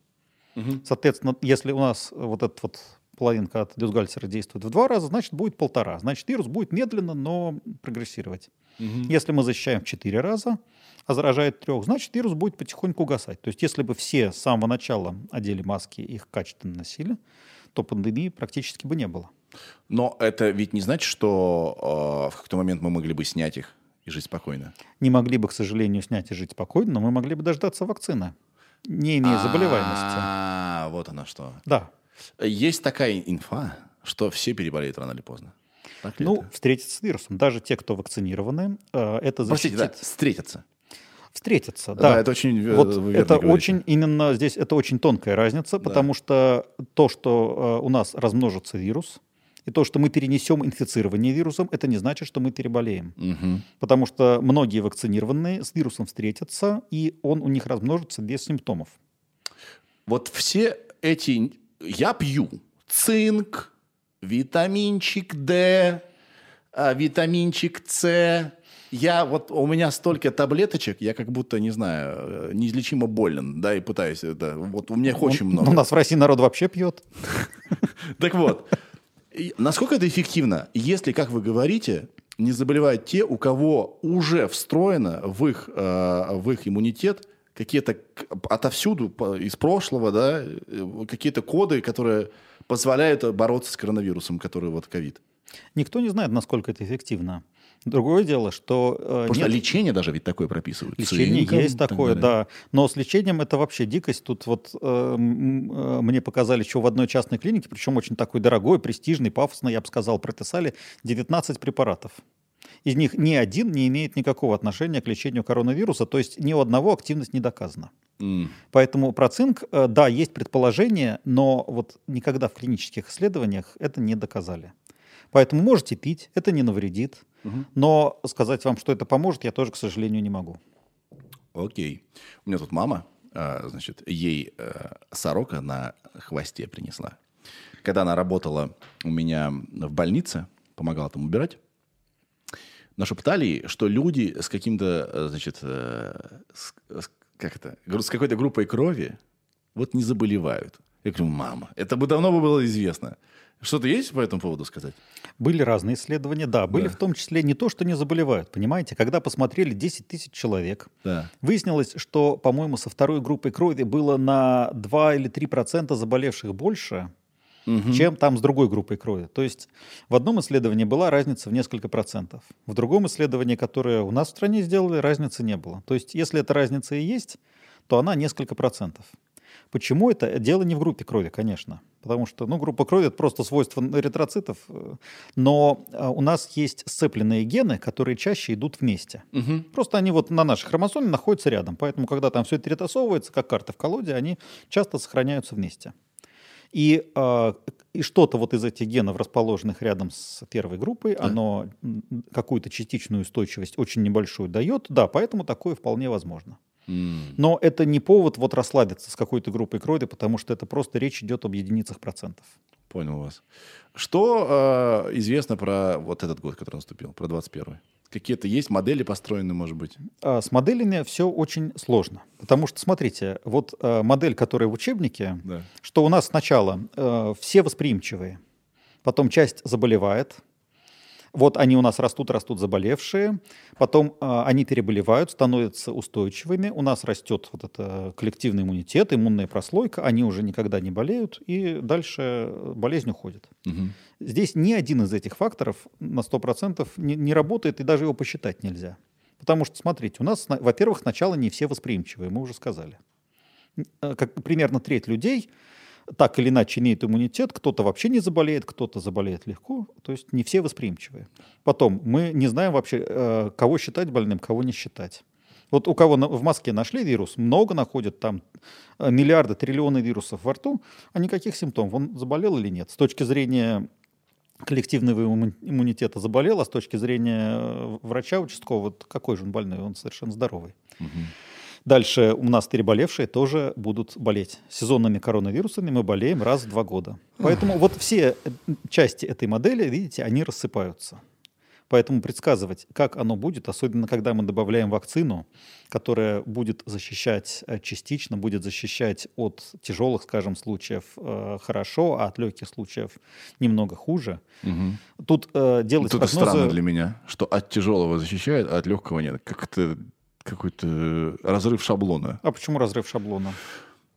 Мгм. Соответственно, если у нас вот эта вот половинка от бюстгальтера действует в два раза, значит, будет полтора. Значит, вирус будет медленно, но прогрессировать. Мгм. Если мы защищаем в 4 раза, а заражает трех, значит, вирус будет потихоньку угасать. То есть, если бы все с самого начала одели маски и их качественно носили, то пандемии практически бы не было. Но это ведь не значит, что э, в какой-то момент мы могли бы снять их и жить спокойно. Не могли бы, к сожалению, снять и жить спокойно, но мы могли бы дождаться вакцины, не имея заболеваемости. А, вот она что. Да. Есть такая инфа, что все переболеют рано или поздно. Так Ну, это? встретиться с вирусом. Даже те, кто вакцинированы, э, это Простите, защитит. да, встретятся. Встретиться, Да, да. это очень э, Вот это говорите. очень именно здесь это очень тонкая разница, Да. потому что то, что э, у нас размножится вирус, и то, что мы перенесем инфицирование вирусом, это не значит, что мы переболеем. Мгм. Потому что многие вакцинированные с вирусом встретятся, и он у них размножится без симптомов. Вот все эти... Я пью цинк, витаминчик D, а, витаминчик С. Я вот у меня столько таблеточек, я как будто не знаю э, неизлечимо болен, да, и пытаюсь это. Вот у меня их очень Ну, много. У нас в России народ вообще пьет. Так вот, Насколько это эффективно, если, как вы говорите, не заболевают те, у кого уже встроено в их, э, в их иммунитет какие-то отовсюду, из прошлого, да, э, какие-то коды, которые позволяют бороться с коронавирусом, который вот ковид. Никто не знает, насколько это эффективно. Другое дело, что э, Потому что нет- лечение даже ведь такое прописывают. Лечение Цинком есть так такое, да. Но с лечением это вообще дикость. Тут вот э, э, мне показали еще в одной частной клинике, причем очень такой дорогой, престижный, пафосный, я бы сказал, прописали 19 препаратов. Из них ни один не имеет никакого отношения к лечению коронавируса, то есть ни у одного активность не доказана. М. Поэтому про цинк, э, да, есть предположение, но вот никогда в клинических исследованиях это не доказали. Поэтому можете пить, это не навредит. Мгм. Но сказать вам, что это поможет, я тоже, к сожалению, не могу. Окей. У меня тут мама, а, значит, ей э, сорока на хвосте принесла. Когда она работала у меня в больнице, помогала там убирать, нашептали, что люди с каким-то, э, значит, э, с, как это, с какой-то группой крови вот не заболевают. Я говорю, мама, это бы давно бы было известно. Что-то есть по этому поводу сказать? Были разные исследования, да, были Да. в том числе не то, что не заболевают, понимаете, когда посмотрели 10 тысяч человек, Да. выяснилось, что, по-моему, со второй группой крови было на 2 или 3 процента заболевших больше, Мгм. чем там с другой группой крови. То есть в одном исследовании была разница в несколько процентов, в другом исследовании, которое у нас в стране сделали, разницы не было. То есть если эта разница и есть, то она несколько процентов. Почему это? Дело не в группе крови, конечно. Потому что, ну, группа крови – это просто свойство эритроцитов. э, Но э, у нас есть сцепленные гены, которые чаще идут вместе. Мгм. Просто они вот на нашей хромосоме находятся рядом. Поэтому, когда там все это перетасовывается, как карты в колоде, они часто сохраняются вместе. И, э, и что-то вот из этих генов, расположенных рядом с первой группой, оно м, какую-то частичную устойчивость очень небольшую дает. Да, поэтому такое вполне возможно. Но это не повод вот расслабиться с какой-то группой крови, потому что это просто речь идет об единицах процентов. Понял вас. Что э, известно про вот этот год, который наступил, про 21 Какие-то есть модели построены, может быть? А С моделями все очень сложно. Потому что, смотрите, вот э, модель, которая в учебнике, Да. что у нас сначала э, все восприимчивые, потом часть заболевает, вот они у нас растут, растут заболевшие, потом э, они переболевают, становятся устойчивыми, у нас растет вот это коллективный иммунитет, иммунная прослойка, они уже никогда не болеют, и дальше болезнь уходит. Мгм. Здесь ни один из этих факторов на 100% не, не работает, и даже его посчитать нельзя. Потому что, смотрите, у нас, во-первых, сначала не все восприимчивые, мы уже сказали. Э, Как примерно треть людей так или иначе имеют иммунитет, кто-то вообще не заболеет, кто-то заболеет легко, то есть не все восприимчивые. Потом, мы не знаем вообще, э, кого считать больным, кого не считать. Вот у кого в Москве нашли вирус, много находят там э, миллиарды, триллионы вирусов во рту, а никаких симптомов. Он заболел или нет? С точки зрения коллективного имму- иммунитета заболел, а с точки зрения э, врача участкового, какой же он больной? Он совершенно здоровый. Мгм. Дальше у нас переболевшие тоже будут болеть. Сезонными коронавирусами мы болеем раз в два года. Поэтому вот все э, части этой модели, видите, они рассыпаются. Поэтому предсказывать, как оно будет, особенно когда мы добавляем вакцину, которая будет защищать э, частично, будет защищать от тяжелых, скажем, случаев э, хорошо, а от легких случаев немного хуже. Мгм. Тут э, делать это прогнозы... странно для меня, что от тяжелого защищает, а от легкого нет. Как-то какой-то разрыв шаблона. А почему разрыв шаблона?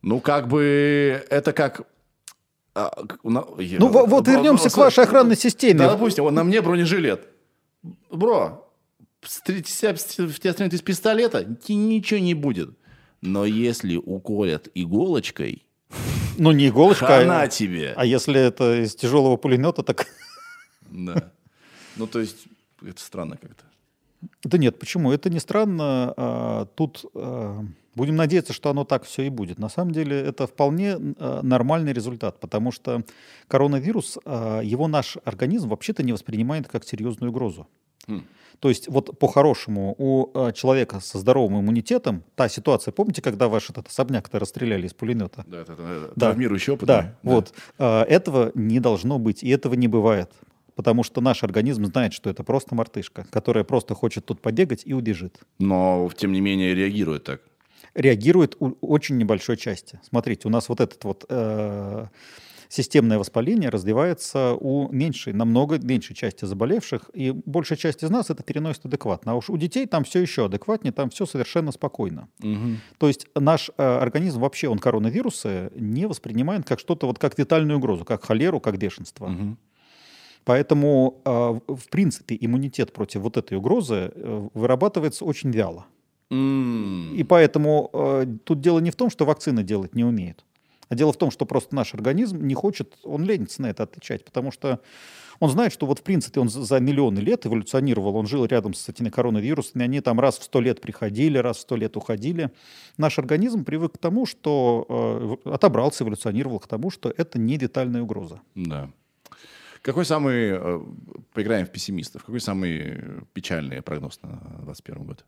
Ну, как бы это как... а, на- я- Ну во- вот Бро- вернемся к вашей охранной системе. Да, допустим, вот на мне бронежилет. Бро, стрелять себя- в тебя стреляют из пистолета, ничего не будет. Но если уколят иголочкой, Ну не иголочка, хана а, тебе. а если это из тяжелого пулемета, так... Да. Ну, то есть, это странно как-то. Да нет, почему? Это не странно. а, Тут а, будем надеяться, что оно так все и будет. На самом деле это вполне а, нормальный результат, потому что коронавирус, его наш организм вообще-то не воспринимает как серьезную угрозу. Хм. То есть вот по-хорошему у а, человека со здоровым иммунитетом, та ситуация, помните, когда ваш этот особняк-то расстреляли из пулемета? Да, это, это Да. травмирующий опыт. Да, вот. А, Этого не должно быть, и этого не бывает. Потому что наш организм знает, что это просто мартышка, которая просто хочет тут побегать и убежит. Но, тем не менее, реагирует так. Реагирует у очень небольшой части. Смотрите, у нас вот этот вот э, системное воспаление развивается у меньшей, намного меньшей части заболевших, и большая часть из нас это переносит адекватно. А уж у детей там все еще адекватнее, там все совершенно спокойно. Мгм. То есть наш э, организм вообще, он коронавирусы не воспринимает как что-то, вот как витальную угрозу, как холеру, как бешенство. Мгм. Поэтому, э, в принципе, иммунитет против вот этой угрозы э, вырабатывается очень вяло. М. И поэтому э, тут дело не в том, что вакцины делать не умеют, а дело в том, что просто наш организм не хочет, он ленится на это отвечать, потому что он знает, что вот в принципе он за- миллионы лет эволюционировал, он жил рядом с этими коронавирусами, они там раз в сто лет приходили, раз в сто лет уходили. Наш организм привык к тому, что э, отобрался, эволюционировал к тому, что это не витальная угроза. Да. Какой самый, э, поиграем в пессимистов, какой самый печальный прогноз на 2021 год?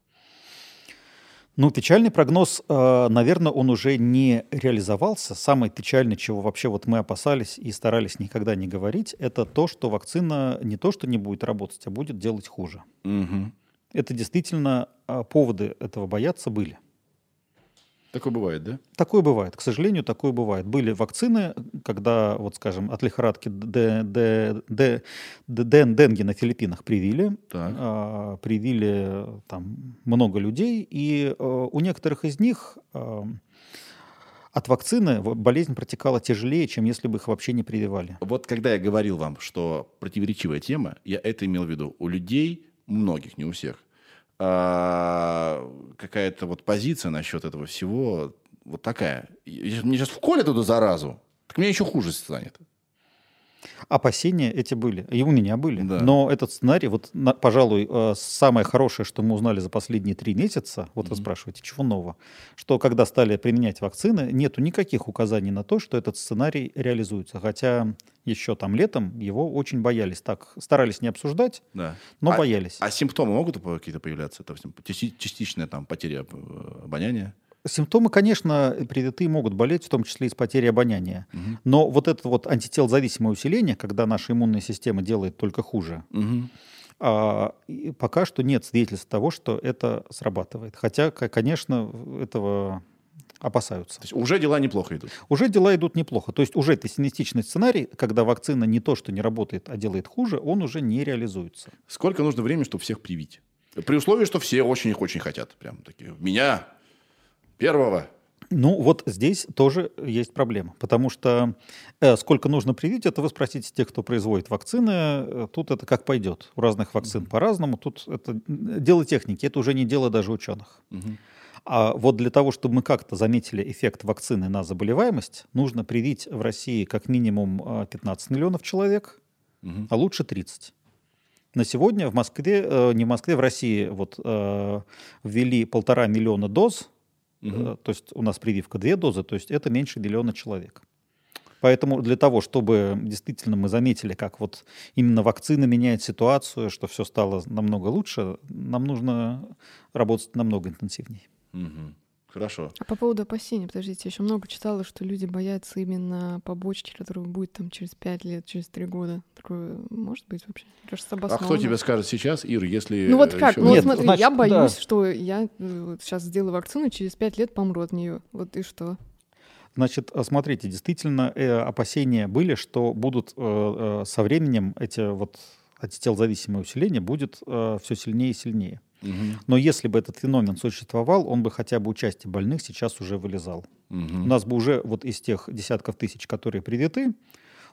Ну, печальный прогноз, наверное, он уже не реализовался. Самое печальное, чего вообще вот мы опасались и старались никогда не говорить, это то, что вакцина не то, что не будет работать, а будет делать хуже. Мгм. Это действительно а, поводы этого бояться были. Такое бывает, да? Такое бывает, к сожалению, такое бывает. Были вакцины, когда, вот скажем, от лихорадки д- д- д- д- ден- денги на Филиппинах привили, Так. а, привили там много людей, и э, у некоторых из них э, от вакцины болезнь протекала тяжелее, чем если бы их вообще не прививали. Вот когда я говорил вам, что противоречивая тема, я это имел в виду. У людей, многих, не у всех, какая-то вот позиция насчет этого всего вот такая. Мне сейчас вколят эту заразу, так мне еще хуже станет. Опасения эти были, и у меня были. Да. Но этот сценарий, вот, на- пожалуй, э, самое хорошее, что мы узнали за последние три месяца, вот вы спрашиваете, чего нового, что когда стали применять вакцины, нету никаких указаний на то, что этот сценарий реализуется. Хотя еще там летом его очень боялись. Так, старались не обсуждать, Да. но а, боялись. А симптомы могут какие-то появляться? Части- частичная там потеря э, обоняния? Симптомы, конечно, привитые могут болеть, в том числе и с потерей обоняния. Мгм. Но вот это вот антителозависимое усиление, когда наша иммунная система делает только хуже, Мгм. а, пока что нет свидетельств того, что это срабатывает. Хотя, конечно, этого опасаются. То есть уже дела неплохо идут. Уже дела идут неплохо. То есть уже пессимистичный сценарий, когда вакцина не то, что не работает, а делает хуже, он уже не реализуется. Сколько нужно времени, чтобы всех привить? При условии, что все очень их очень хотят. Прям такие. Меня первого. Ну, вот здесь тоже есть проблема, потому что э, сколько нужно привить, это вы спросите тех, кто производит вакцины. Э, Тут это как пойдет. У разных вакцин по-разному. Тут это дело техники, это уже не дело даже ученых. Мгм. А вот для того, чтобы мы как-то заметили эффект вакцины на заболеваемость, нужно привить в России как минимум э, 15 миллионов человек, Мгм. а лучше 30. На сегодня в Москве, э, не в Москве, в России вот э, ввели полтора миллиона доз, Э, То есть у нас прививка две дозы, то есть это меньше миллиона человек. Поэтому для того, чтобы действительно мы заметили, как вот именно вакцина меняет ситуацию, что все стало намного лучше, нам нужно работать намного интенсивнее. Мгм. Хорошо. А по поводу опасений, подождите, я еще много читала, что люди боятся именно побочки, которые будет там через пять лет, через три года. Такое может быть вообще? Кажется, А кто тебе скажет сейчас, Ир, если... Ну вот э, как? ещё- Ну вот Нет, смотри, значит, я боюсь, да. что я сейчас сделаю вакцину, через пять лет помру от нее. Вот и что? Значит, э, смотрите, действительно э, опасения были, что будут э, э, со временем эти вот антителозависимое усиление будет все сильнее и сильнее. Мгм. Но если бы этот феномен существовал, он бы хотя бы у части больных сейчас уже вылезал. Мгм. У нас бы уже вот из тех десятков тысяч, которые привиты,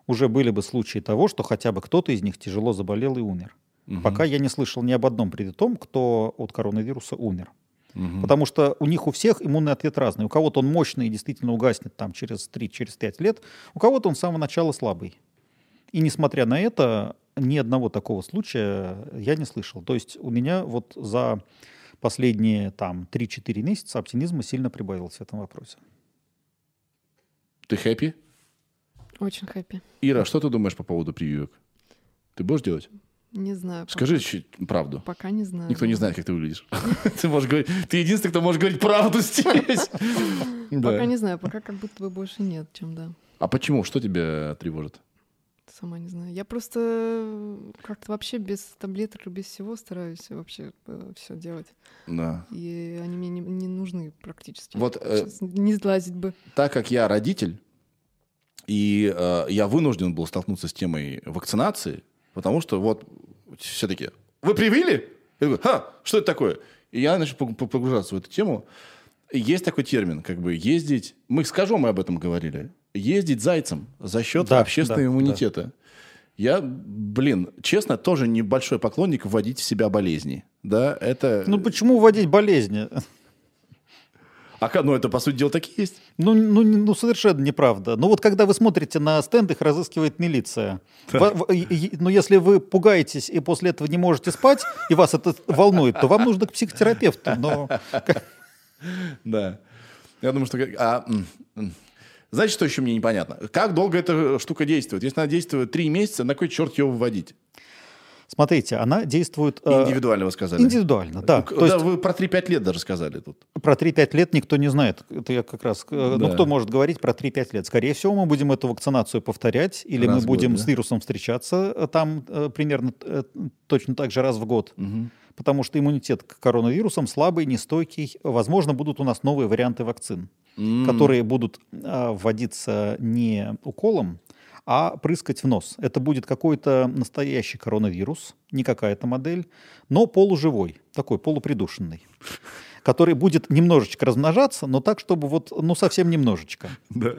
уже были бы случаи того, что хотя бы кто-то из них тяжело заболел и умер. Мгм. Пока я не слышал ни об одном привитом, кто от коронавируса умер. Мгм. Потому что у них у всех иммунный ответ разный. У кого-то он мощный и действительно угаснет там через 3, через 5 лет, у кого-то он с самого начала слабый. И несмотря на это, ни одного такого случая я не слышал. То есть у меня вот за последние там 3-4 месяца оптимизма сильно прибавилось в этом вопросе. Ты хэппи? Очень хэппи. Ира, что ты думаешь по поводу прививок? Ты будешь делать? Не знаю. Скажи пока, чуть правду. Пока не знаю. Никто не знает, как ты выглядишь. Ты можешь говорить. Ты единственный, кто может говорить правду здесь. Пока не знаю, пока как будто бы больше нет, чем да. А почему? Что тебя тревожит? Сама не знаю. Я просто э, как-то вообще без таблеток и без всего стараюсь вообще все делать. Да. И они мне не, не нужны практически. Вот, э, не сглазить бы. Так как я родитель, И э, я вынужден был столкнуться с темой вакцинации, потому что вот все таки вы привили? Я говорю, ха, что это такое? И я начал пог- пог- погружаться в эту тему. Есть такой термин, как бы ездить, мы с Кажом мы об этом говорили, ездить зайцем за счет Да, общественного да, иммунитета. Я, блин, честно, тоже небольшой поклонник вводить в себя болезни. Да, это... Ну почему вводить болезни? а, ну, это, по сути дела, так и есть. Ну, ну, ну, совершенно неправда. Ну, вот когда вы смотрите на стенд, их разыскивает милиция. В- и- Но если вы пугаетесь и после этого не можете спать, и вас это волнует, то вам нужно к психотерапевту. Но Да. Я думаю, что... А, знаете, что еще мне непонятно? Как долго эта штука действует? Если она действует три месяца, на кой черт ее выводить? Смотрите, она действует... э, Индивидуально вы сказали. Индивидуально, да. Ну, То да, есть вы про 3-5 лет даже сказали тут. про 3-5 лет никто не знает. Это я как раз... э, Ну, Да. кто может говорить про 3-5 лет? Скорее всего, мы будем эту вакцинацию повторять, или Раз мы будем год, да? с вирусом встречаться э, там примерно точно так же раз в год. Потому что иммунитет к коронавирусам слабый, нестойкий. Возможно, будут у нас новые варианты вакцин, которые будут а, вводиться не уколом, а прыскать в нос. Это будет какой-то настоящий коронавирус, не какая-то модель, но полуживой, такой полупридушенный, который будет немножечко размножаться, но так, чтобы вот, ну, совсем немножечко. Да.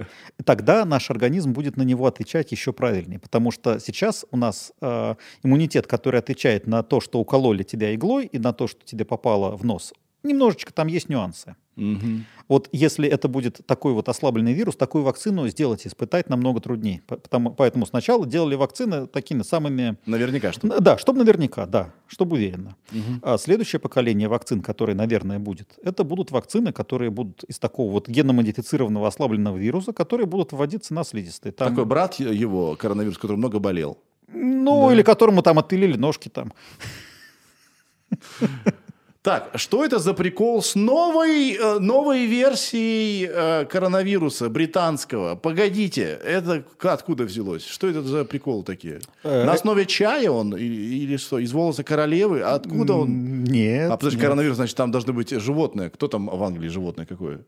Тогда наш организм будет на него отвечать еще правильнее, потому что сейчас у нас э, иммунитет, который отвечает на то, что укололи тебя иглой и на то, что тебе попало в нос, немножечко там есть нюансы. Мгм. Вот если это будет такой вот ослабленный вирус, такую вакцину сделать, испытать намного труднее. По- Потому, поэтому сначала делали вакцины такими самыми... Наверняка, что. Да, чтобы наверняка, да, чтобы уверенно. А следующее поколение вакцин, которое, наверное, будет, это будут вакцины, которые будут из такого вот геномодифицированного ослабленного вируса, которые будут вводиться на слизистые. Там, Такой брат его, коронавирус, который много болел. ну, или которому там отпилили ножки там. Так, что это за прикол с новой, э, новой версией э, коронавируса британского? Погодите, это откуда взялось? Что это за приколы такие? Э, На основе чая он или, что? Из волоса королевы? Откуда он? Нет. А потому что коронавирус, значит, там должны быть животные. Кто там в Англии животное какое?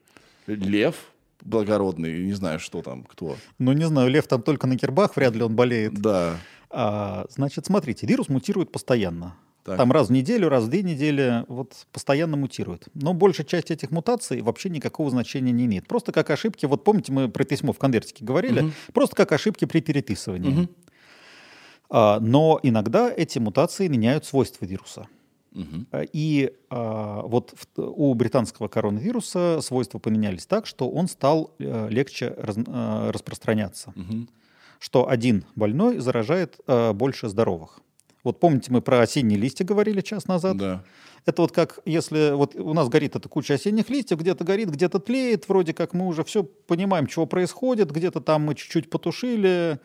Лев благородный, не знаю, что там, кто. Ну, не знаю, лев там только на гербах, вряд ли он болеет. Да. А, значит, смотрите, вирус мутирует постоянно. Так. Там раз в неделю, раз в две недели, вот постоянно мутирует. Но большая часть этих мутаций вообще никакого значения не имеет. Просто как ошибки, вот помните, мы про письмо в конвертике говорили, просто как ошибки при переписывании. А, но иногда эти мутации меняют свойства вируса. А, И а, вот в- у британского коронавируса свойства поменялись так, что он стал э, легче раз- э, распространяться. Что один больной заражает э, больше здоровых. Вот помните, мы про осенние листья говорили час назад? Да. Это вот как если вот у нас горит эта куча осенних листьев, где-то горит, где-то тлеет, вроде как мы уже все понимаем, чего происходит, где-то там мы чуть-чуть потушили,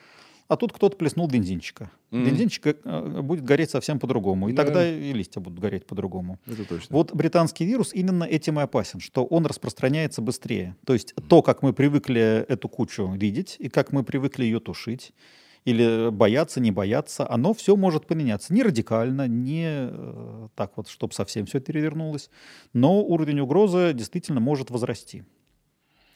а тут кто-то плеснул бензинчика. Бензинчик э, будет гореть совсем по-другому, и Да. тогда и листья будут гореть по-другому. Это точно. Вот британский вирус именно этим и опасен, что он распространяется быстрее. То есть то, как мы привыкли эту кучу видеть и как мы привыкли ее тушить, или бояться, не бояться, оно все может поменяться. Не радикально, не э, так вот, чтобы совсем все перевернулось, но уровень угрозы действительно может возрасти.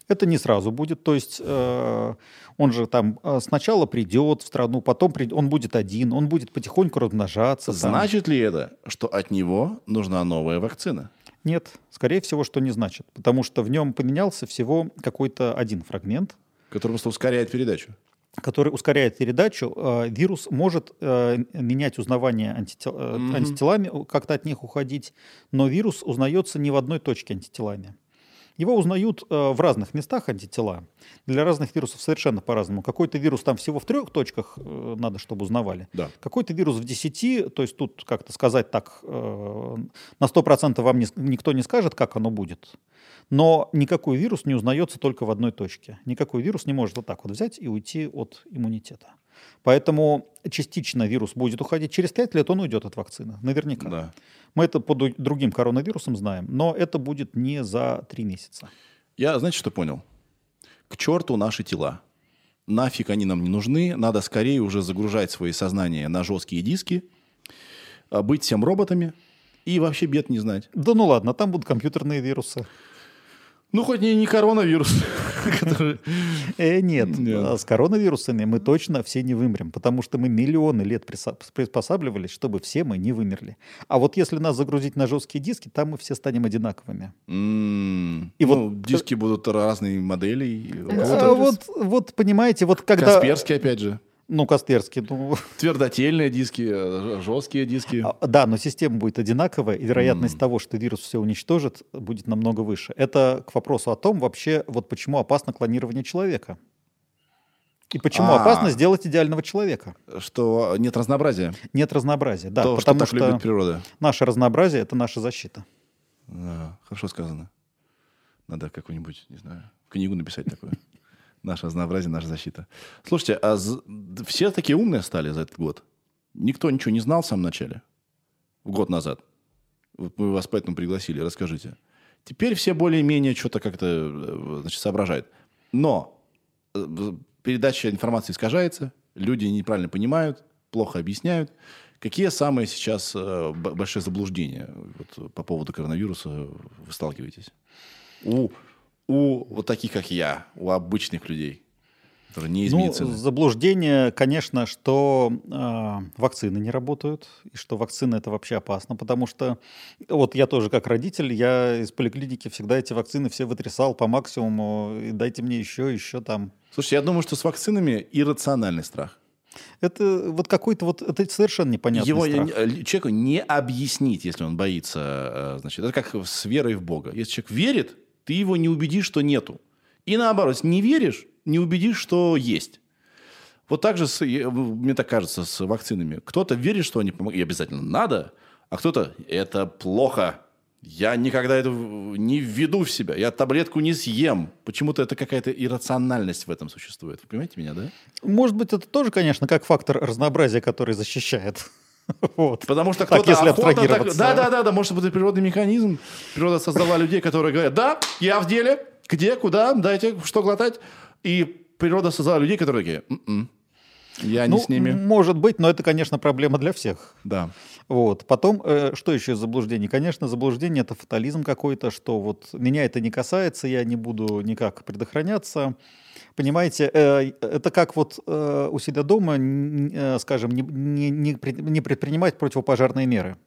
Это не сразу будет, то есть э, он же там э, сначала придет в страну, потом прид- он будет один, он будет потихоньку размножаться. там. Значит ли это, что от него нужна новая вакцина? Нет, скорее всего, что не значит, потому что в нем поменялся всего какой-то один фрагмент, Который просто ускоряет передачу. Который ускоряет передачу. Э, Вирус может э, менять узнавание антител- э, антителами, у- как-то от них уходить, но вирус узнается не в одной точке антителами. Его узнают э, в разных местах антитела. Для разных вирусов совершенно по-разному. Какой-то вирус там всего в трех точках э, надо, чтобы узнавали. Да. Какой-то вирус в 10, то есть тут как-то сказать так, э, на 100% вам не- никто не скажет, как оно будет. Но никакой вирус не узнается только в одной точке. Никакой вирус не может вот так вот взять и уйти от иммунитета. Поэтому частично вирус будет уходить. Через 5 лет он уйдет от вакцины. Наверняка. Да. Мы это по другим коронавирусам знаем. Но это будет не за 3 месяца. Я, знаете, что понял? К черту наши тела. Нафиг они нам не нужны. Надо скорее уже загружать свои сознания на жесткие диски, а, быть всем роботами и вообще бед не знать. Да ну ладно, там будут компьютерные вирусы. Ну, хоть не, не коронавирус. который- Э, нет, Нет. а с коронавирусами мы точно все не вымрем, потому что мы миллионы лет приспосабливались, чтобы все мы не вымерли. А вот если нас загрузить на жесткие диски, там мы все станем одинаковыми. М, И ну, вот- диски будут разные модели. А А вот, вот понимаете, вот когда... Касперские, опять же. Ну, Касперский, ну... Твердотельные диски, жесткие диски. а, Да, но система будет одинаковая, и вероятность М. того, что вирус все уничтожит, будет намного выше. Это к вопросу о том вообще, вот почему опасно клонирование человека. И почему А. опасно сделать идеального человека. Что нет разнообразия. Нет разнообразия, да, То, что потому так что, любит природа. наше разнообразие — это наша защита. Да, хорошо сказано. Надо какую-нибудь, не знаю, книгу написать такое. Наше разнообразие, наша защита. Слушайте, а з- все такие умные стали за этот год? Никто ничего не знал в самом начале? Год назад. Вот мы вас поэтому пригласили, расскажите. Теперь все более-менее что-то как-то э, значит, соображают. Но э, передача информации искажается, люди неправильно понимают, плохо объясняют. Какие самые сейчас э, большие заблуждения вот, по поводу коронавируса вы сталкиваетесь? У, у вот таких, как я, у обычных людей, которые не из Ну, медицины. заблуждение, конечно, что э, вакцины не работают, и что вакцины это вообще опасно, потому что вот я тоже как родитель, я из поликлиники всегда эти вакцины все вытрясал по максимуму, и дайте мне еще, еще там. Слушайте, я думаю, что с вакцинами иррациональный страх. Это вот какой-то вот, это совершенно непонятный Его страх. э, человеку не объяснить, если он боится. э, Значит, это как с верой в Бога. Если человек верит, ты его не убедишь, что нету. И наоборот, не веришь, не убедишь, что есть. Вот так же, с- мне так кажется, с вакцинами. Кто-то верит, что они помогают, и обязательно надо, а кто-то это плохо. Я никогда это не введу в себя. Я таблетку не съем. Почему-то это какая-то иррациональность в этом существует. Вы понимаете меня, да? Может быть, это тоже, конечно, как фактор разнообразия, который защищает. Вот. Потому что Так, кто-то если охотно так-. Да, да, да, да, может быть, это природный механизм. Природа создала людей, которые говорят, да, я в деле, где, куда, дайте, что глотать. И природа создала людей, которые такие, «М-м, я не Ну, с ними. Может быть, но это, конечно, проблема для всех. Да. Вот. Потом, э, что еще из заблуждений? Конечно, заблуждение это фатализм какой-то, что вот меня это не касается, я не буду никак предохраняться. Понимаете, э, это как вот э, у себя дома, э, скажем, не, не, не пред- не предпринимать противопожарные меры.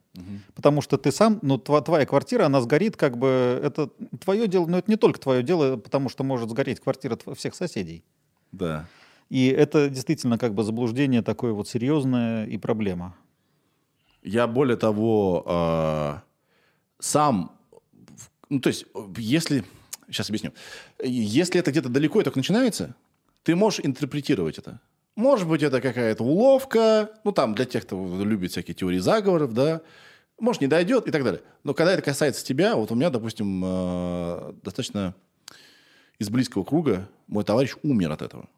Потому что ты сам, ну, тва- твоя квартира, она сгорит, как бы, это твое дело, но это не только твое дело, потому что может сгореть квартира всех соседей. Да. И это действительно как бы заблуждение такое вот серьезное и проблема. Я более того, э, сам, ну, то есть, если, сейчас объясню, если это где-то далеко и только начинается, ты можешь интерпретировать это. Может быть, это какая-то уловка, ну, там, для тех, кто любит всякие теории заговоров, да, может, не дойдет и так далее. Но когда это касается тебя, вот у меня, допустим, э, достаточно из близкого круга мой товарищ умер от этого.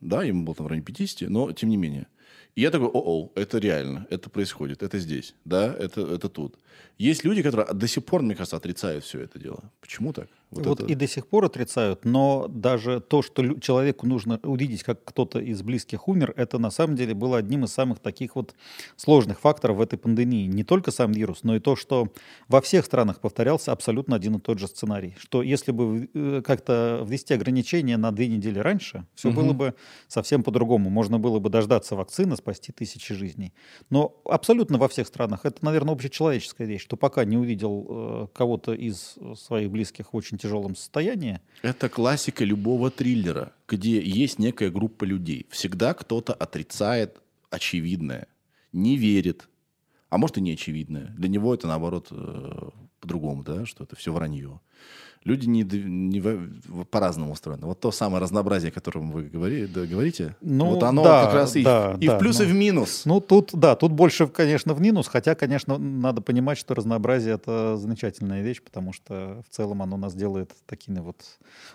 Да, ему было там в районе 50, но тем не менее. И я такой, о-о, это реально, это происходит, это здесь, да, это, это тут. Есть люди, которые до сих пор, мне кажется, отрицают все это дело. Почему так? Вот, это- и до сих пор отрицают, но даже то, что человеку нужно увидеть, как кто-то из близких умер, это на самом деле было одним из самых таких вот сложных факторов в этой пандемии. Не только сам вирус, но и то, что во всех странах повторялся абсолютно один и тот же сценарий. Что если бы э, как-то ввести ограничения на две недели раньше, все Мгм. было бы совсем по-другому. Можно было бы дождаться вакцины, спасти тысячи жизней. Но абсолютно во всех странах это, наверное, общечеловеческая вещь, что пока не увидел э, кого-то из своих близких очень тяжелом состоянии, Это классика любого триллера, где есть некая группа людей. Всегда кто-то отрицает очевидное, не верит, а может и не очевидное. Для него это, наоборот, э, по-другому, да, что это все вранье. Люди не, не по-разному устроены. Вот то самое разнообразие, о котором вы говори- да, говорите, Ну, вот оно да, как раз и, да, и да, в плюс, и ну. в минус. Ну, тут, да, тут больше, конечно, в минус, хотя, конечно, надо понимать, что разнообразие — это замечательная вещь, потому что в целом оно нас делает такими вот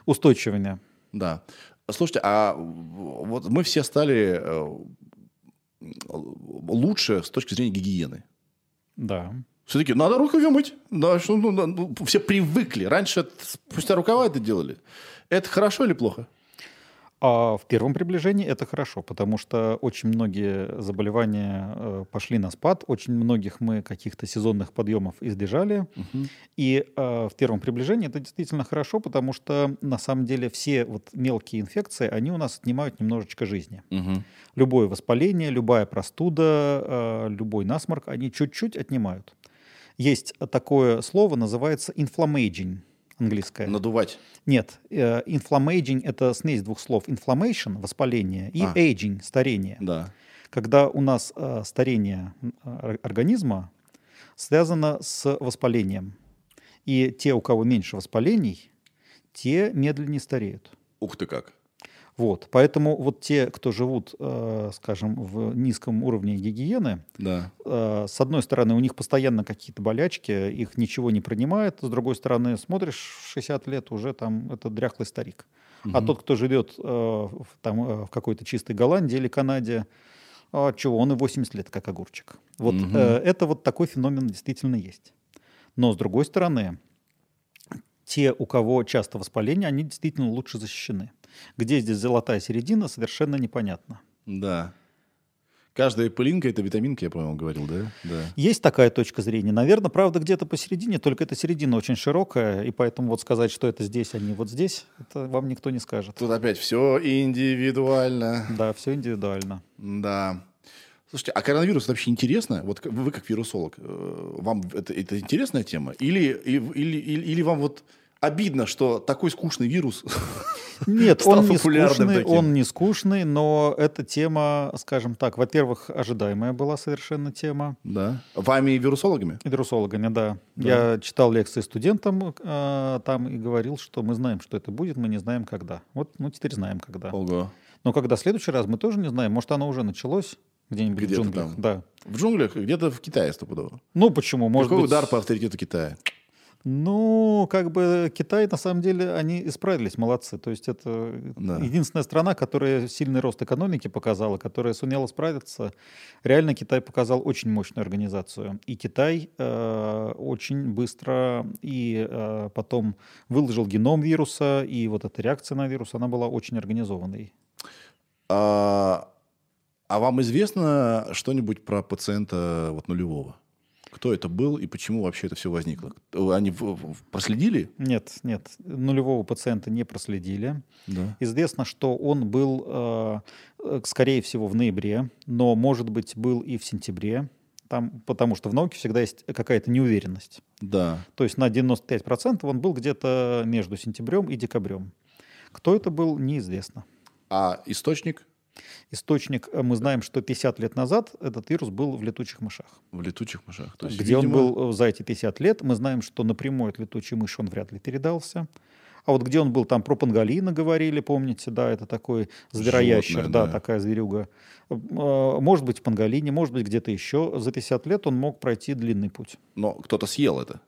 устойчивыми. Да. Слушайте, а вот мы все стали э, лучше с точки зрения гигиены. Да. Все-таки надо рукави мыть. Да, что, ну, ну, все привыкли. Раньше это спустя рукава это делали. Это хорошо или плохо? А в первом приближении это хорошо, потому что очень многие заболевания э, пошли на спад, очень многих мы каких-то сезонных подъемов избежали. Мгм. И э, в первом приближении это действительно хорошо, потому что на самом деле все вот мелкие инфекции, они у нас отнимают немножечко жизни. Мгм. Любое воспаление, любая простуда, э, любой насморк, они чуть-чуть отнимают. Есть такое слово, называется inflammaging, английское. Надувать. Нет, э, inflammaging — это смесь двух слов. Inflammation — воспаление, и А. aging — старение. Да. Когда у нас э, старение ор- организма связано с воспалением. И те, у кого меньше воспалений, те медленнее стареют. Ух ты как. Вот. Поэтому вот те, кто живут, э, скажем, в низком уровне гигиены, Да. э, с одной стороны, у них постоянно какие-то болячки, их ничего не принимает, с другой стороны, смотришь, в 60 лет уже там это дряхлый старик. А Мгм. тот, кто живет э, в, там, э, в какой-то чистой Голландии или Канаде, а чего, он и 80 лет как огурчик. Вот Мгм. э, это вот такой феномен действительно есть. Но с другой стороны, те, у кого часто воспаление, они действительно лучше защищены. Где здесь золотая середина, совершенно непонятно. Да. Каждая пылинка — это витаминка, я, по-моему, говорил, да? Да. Есть такая точка зрения. Наверное, правда, где-то посередине, только эта середина очень широкая, и поэтому вот сказать, что это здесь, а не вот здесь, это вам никто не скажет. Тут опять все индивидуально. Да, все индивидуально. Да. Слушайте, а коронавирус это вообще интересно? Вот вы как вирусолог, э, вам это, это интересная тема? Или, или, или, или вам вот обидно, что такой скучный вирус? Нет, он не скучный, он не скучный, но эта тема, скажем так, во-первых, ожидаемая была совершенно тема. Да. Вами вирусологами? И вирусологами, да. Да. Я читал лекции студентам э, там и говорил, что мы знаем, что это будет, мы не знаем, когда. Вот, ну, теперь знаем, когда. Ого. Но когда в следующий раз, мы тоже не знаем. Может, оно уже началось где-нибудь Где-то в джунглях. там. Да. В джунглях, где-то в Китае стопудово. Ну, почему? Может Какой быть... удар по авторитету Китая? Ну, как бы Китай, на самом деле, они исправились, молодцы. То есть это Да. единственная страна, которая сильный рост экономики показала, которая сумела справиться. Реально Китай показал очень мощную организацию. И Китай э, очень быстро и э, потом выложил геном вируса, и вот эта реакция на вирус, она была очень организованной. А, а вам известно что-нибудь про пациента вот нулевого? Кто это был и почему вообще это все возникло? Они проследили? Нет, нет, нулевого пациента не проследили. Да. Известно, что он был, э, э, скорее всего, в ноябре, но, может быть, был и в сентябре, там, потому что в науке всегда есть какая-то неуверенность. Да. То есть на 95% он был где-то между сентябрем и декабрем. Кто это был, неизвестно. А источник Источник, э, мы знаем, что 50 лет назад этот вирус был в летучих мышах. в летучих мышах. То есть, Где видимо, он был э, за эти 50 лет, мы знаем, что напрямую от летучей мыши он вряд ли передался. А вот где он был, там про панголина говорили, помните, да, это такой звероящер, Животное, да, да. такая зверюга. Э, Может быть, в панголине, может быть, где-то еще. За 50 лет он мог пройти длинный путь. Но кто-то съел это.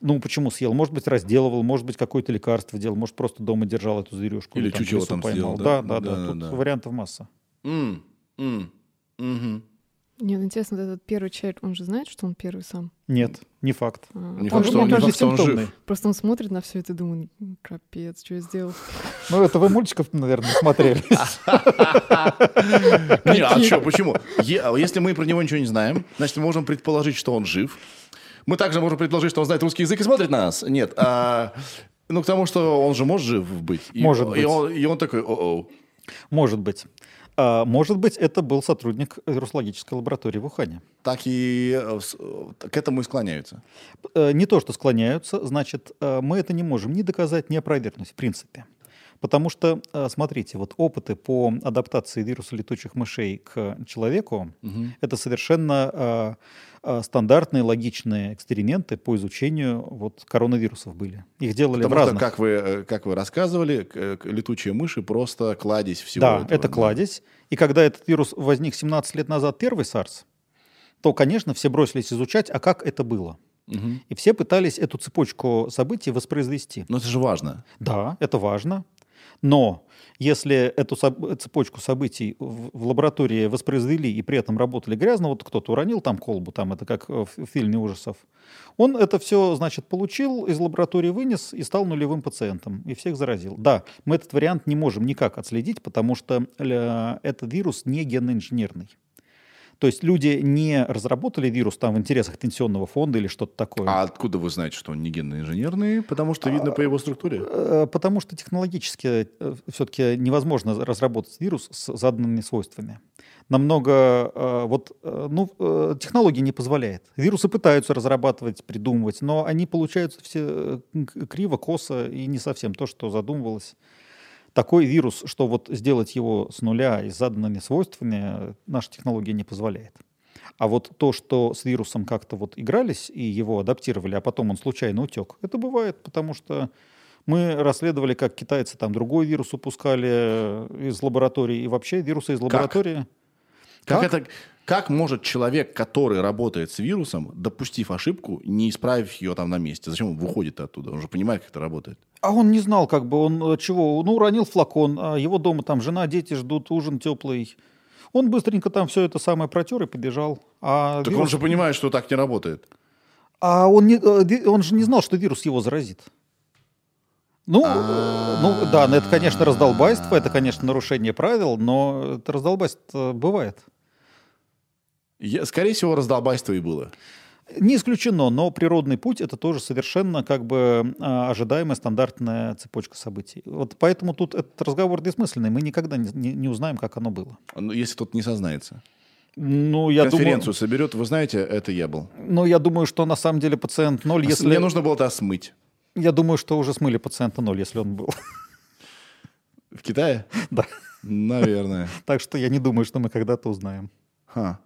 Ну, почему съел? Может быть, разделывал, может быть, какое-то лекарство делал, может, просто дома держал эту зверюшку. Или там в чучело лесу там поймал. да? Да, да, да. Да, Тут да. вариантов масса. М, м, мгм. Нет, ну, интересно, этот первый человек, он же знает, что он первый сам. Нет, не факт. А, Не он факт, же, что он- мне не факт, что он жив. Просто он смотрит на все это и думает, «М, капец, что я сделал. Ну, это вы мультиков, наверное, смотрели. Не, а что, почему? Если мы про него ничего не знаем, значит, мы можем предположить, что он жив. Мы также можем предположить, что он знает русский язык и смотрит на нас. Нет, а, ну, к тому, что он же может жив быть. И- Может и быть. он- И он такой, о-о. Может быть. А, может быть, это был сотрудник вирусологической лаборатории в Ухане. Так и э, э, к этому и склоняются. Э, Не то, что склоняются, значит, мы это не можем ни доказать, ни опровергнуть в принципе. Потому что, смотрите, вот опыты по адаптации вируса летучих мышей к человеку это совершенно стандартные логичные эксперименты по изучению вот коронавирусов были. Их делали Потому в что, разных. как вы, э, как вы рассказывали, к- летучие мыши просто кладезь всего Да, этого, это кладезь. И когда этот вирус возник 17 лет назад, первый SARS, то, конечно, все бросились изучать, а как это было. Мгм. И все пытались эту цепочку событий воспроизвести. Но это же важно. Да, это важно. Но если эту цепочку событий в, лаборатории воспроизвели и при этом работали грязно, вот кто-то уронил там колбу, там это как в в фильме ужасов, он это все, значит, получил, из лаборатории вынес и стал нулевым пациентом, и всех заразил. Да, мы этот вариант не можем никак отследить, потому что э, этот вирус не генно-инженерный. То есть люди не разработали вирус там в интересах пенсионного фонда или что-то такое. А откуда вы знаете, что он не генно-инженерный? Потому что видно по его структуре. Э, Потому что технологически все-таки невозможно разработать вирус с заданными свойствами. Намного, э, вот, э, ну, э, технология не позволяет. Вирусы пытаются разрабатывать, придумывать, но они получаются все э, криво, косо и не совсем то, что задумывалось. Такой вирус, что вот сделать его с нуля и заданными свойствами, э, наша технология не позволяет. А вот то, что с вирусом как-то вот игрались и его адаптировали, а потом он случайно утек, это бывает, потому что мы расследовали, как китайцы там другой вирус упускали э, из лаборатории, и вообще вирусы из лаборатории. Как, Как? это, как может человек, который работает с вирусом, допустив ошибку, не исправив ее там на месте? Зачем он выходит оттуда? Он же понимает, как это работает. А он не знал, как бы он э, чего. Ну, уронил флакон, а его дома там жена, дети ждут, ужин теплый. Он быстренько там все это самое протер и побежал. А, Так вирус- он же понимает, что так не работает. а он, не, э, он же не знал, что вирус его заразит. Ну, э, ну да, ну, это, конечно, раздолбайство, это, конечно, нарушение правил, но это раздолбайство бывает. Я- скорее всего, раздолбайство и было. Не исключено, но природный путь это тоже совершенно как бы а, ожидаемая стандартная цепочка событий. Вот поэтому тут этот разговор бессмысленный. Мы никогда не, не- узнаем, как оно было. Ну, Если тот не сознается. Ну, я Конференцию думаю, соберет, вы знаете, это я был. ну, я думаю, что на самом деле пациент ноль, если... Мне нужно было это смыть. Я думаю, что уже смыли пациента ноль, если он был. В Китае? Да. Наверное. Так что я не думаю, что мы когда-то узнаем. Ха.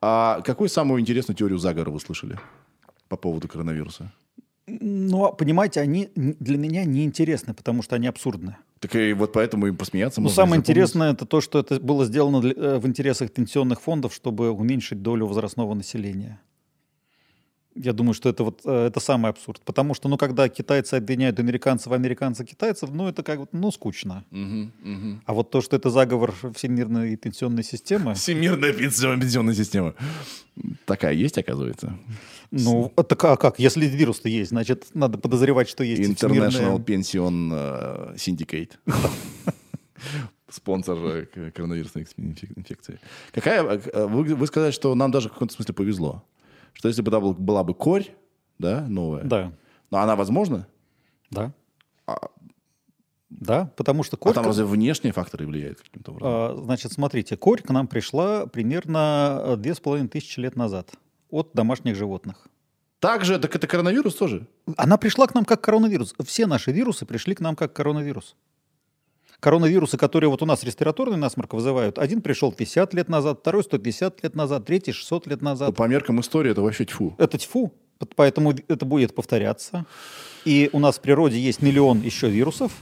А какую самую интересную теорию заговора вы слышали по поводу коронавируса? Ну, понимаете, они для меня неинтересны, потому что они абсурдны. Так и вот поэтому им посмеяться Ну, можно и самое интересное это то, что это было сделано для- э, в интересах пенсионных фондов, чтобы уменьшить долю возрастного населения. Я думаю, что это вот э, это самый абсурд. Потому что, ну, когда китайцы обвиняют американцев, американцы китайцев, ну, это как бы, ну, скучно. Мгм, мгм. А вот то, что это заговор всемирной пенсионной системы, Всемирная пенсионная, система. Такая есть, оказывается. ну, это ка- а как? Если вирус-то есть, значит, надо подозревать, что есть International Pension э, Syndicate. Спонсор э, коронавирусной инфек- инфекции. Какая, вы, вы сказали, что нам даже в каком-то смысле повезло. Что если бы была, была бы корь, да, новая, Да, но она возможна, да. А- Да, потому что а корь... там разве внешние факторы влияют каким-то образом? А, Значит, смотрите, корь к нам пришла примерно э, две с половиной тысячи лет назад от домашних животных. Также, так это коронавирус тоже? Она пришла к нам как коронавирус. Все наши вирусы пришли к нам как коронавирус. Коронавирусы, которые вот у нас респираторный насморк вызывают, один пришел 50 лет назад, второй 150 лет назад, третий 600 лет Ну, назад. по меркам истории это вообще тьфу. Это тьфу, поэтому это будет повторяться. И у нас в природе есть миллион еще вирусов.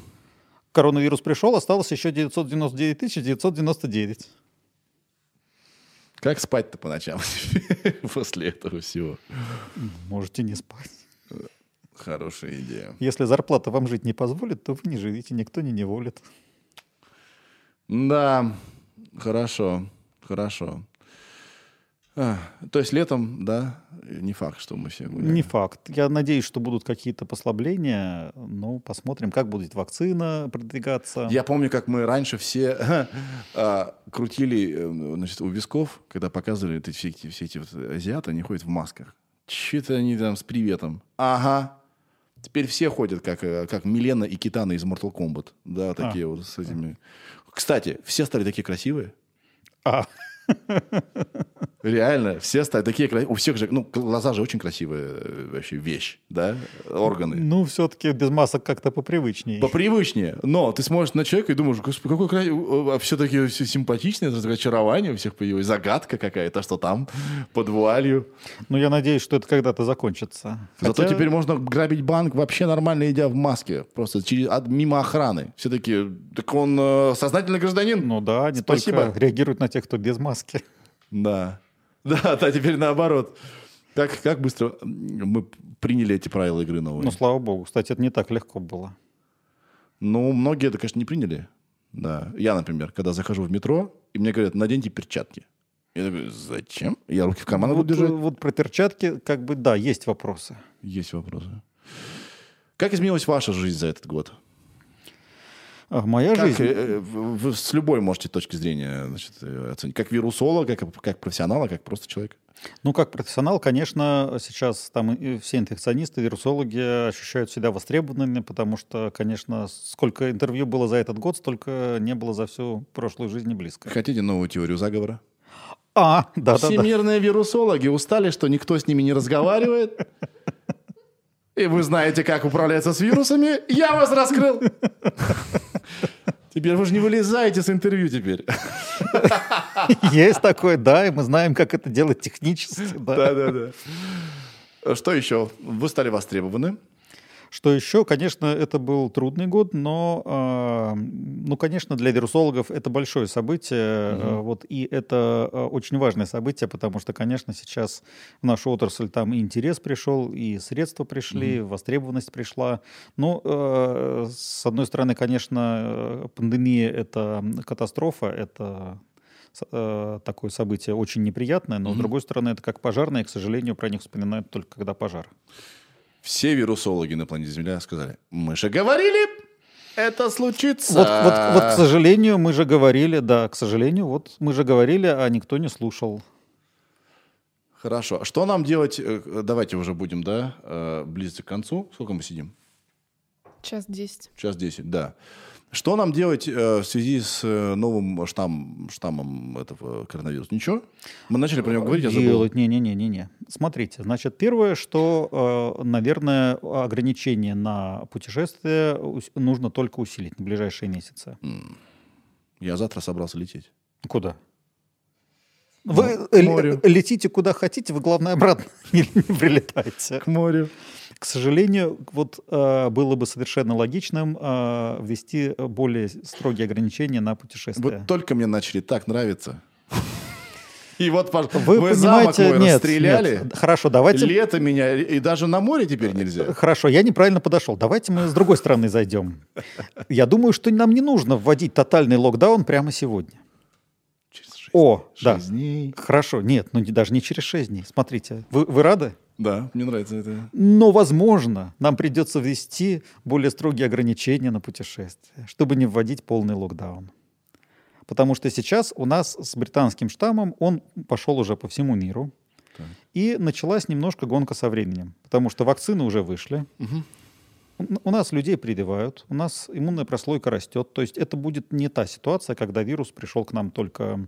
Коронавирус пришел, осталось еще 999 тысяч 999. Как спать-то по ночам после этого всего? Можете не спать. Хорошая идея. Если зарплата вам жить не позволит, то вы не живите, никто не неволит. Да, хорошо, хорошо. А, то есть летом, да, не факт, что мы все гуляем. Не факт. Я надеюсь, что будут какие-то послабления. Ну, посмотрим, как будет вакцина продвигаться. Я помню, как мы раньше все а, крутили э, значит, у висков, когда показывали эти, все, эти, все эти вот азиаты, они ходят в масках. Че-то они там с приветом. Ага. Теперь все ходят, как, э, как Милена и Китана из Mortal Kombat. Да, такие вот с этими. Кстати, все стали такие красивые. А, Реально, все стали такие красивые. У всех же, ну, глаза же очень красивая э, вообще вещь, да, органы. ну, все-таки без масок как-то попривычнее. Попривычнее. Но ты смотришь на человека и думаешь, господи, какой красивый, все-таки все симпатичное, это очарование у всех появилось, загадка какая-то, что там под вуалью. Ну, я надеюсь, что это когда-то закончится. Зато Хотя- теперь можно грабить банк вообще нормально, идя в маске, просто через, от- мимо охраны. Все таки так он э, сознательный гражданин? Ну да, не Спасибо. только реагируют на тех, кто без маски. Да. Да, да, теперь наоборот. Как, как быстро мы приняли эти правила игры новые? Ну, слава богу. Кстати, это не так легко было. Ну, многие это, конечно, не приняли. Да. Я, например, когда захожу в метро, и мне говорят, наденьте перчатки. Я такой, зачем? Я руки в карман вот, буду держать. вот про перчатки, как бы, да, есть вопросы. Есть вопросы. Как изменилась ваша жизнь за этот год? А, моя Как, жизнь... э, вы с любой можете точки зрения значит, э, оценить. Как вирусолога, как, как профессионала, как просто человек. Ну, как профессионал, конечно, сейчас там все инфекционисты, вирусологи ощущают себя востребованными, потому что, конечно, сколько интервью было за этот год, столько не было за всю прошлую жизнь и близко. Хотите новую теорию заговора? А, да-да-да. Всемирные вирусологи устали, что никто с ними не разговаривает. И вы знаете, как управляться с вирусами. Я вас раскрыл. Теперь вы же не вылезаете с интервью теперь. Есть такое, да, и мы знаем, как это делать технически. Да. Да-да-да. Что еще? Вы стали востребованы. Что еще? Конечно, это был трудный год, но, э, ну, конечно, для вирусологов это большое событие, Мгм. э, вот, и это э, очень важное событие, потому что, конечно, сейчас в нашу отрасль там и интерес пришел, и средства пришли, востребованность пришла. Ну, э, с одной стороны, конечно, пандемия — это катастрофа, это с- такое событие очень неприятное, но, с Мгм. другой стороны, это как пожарные, к сожалению, про них вспоминают только когда пожар. Все вирусологи на планете Земля сказали, мы же говорили, это случится. Вот, вот, вот, к сожалению, мы же говорили, да, к сожалению, вот мы же говорили, а никто не слушал. Хорошо. А Что нам делать? э, Давайте уже будем, да, э, близиться к концу. Сколько мы сидим? Час десять. Час 10, да. Что нам делать э, в связи с э, новым штамм, штаммом этого коронавируса? Ничего? Мы начали про него говорить, я забыл. Делать, не-не-не-не-не. Смотрите, значит, первое, что, э, наверное, ограничение на путешествие ус- нужно только усилить на ближайшие месяцы. Я завтра собрался лететь. Куда? Вы к морю. э, летите куда хотите, вы, главное, обратно не, не прилетайте. К морю. К сожалению, вот э, было бы совершенно логичным э, ввести более строгие ограничения на путешествия. Вот только мне начали так нравиться. И вот, пож- Вы, вы замок понимаете, мой нет, расстреляли. нет. Хорошо, давайте. Лето меня, и даже на море теперь нельзя. Хорошо, я неправильно подошел. Давайте мы с другой стороны зайдем. Я думаю, что нам не нужно вводить тотальный локдаун прямо сегодня. Через шесть, О, да. шесть дней. Хорошо, нет, ну даже не через 6 дней. Смотрите, вы, вы рады? Да, мне нравится это. Но, возможно, нам придется ввести более строгие ограничения на путешествия, чтобы не вводить полный локдаун. Потому что сейчас у нас с британским штаммом он пошел уже по всему миру. Так. И началась немножко гонка со временем. Потому что вакцины уже вышли. Мгм. У- нас людей прививают, у нас иммунная прослойка растет. То есть это будет не та ситуация, когда вирус пришел к нам только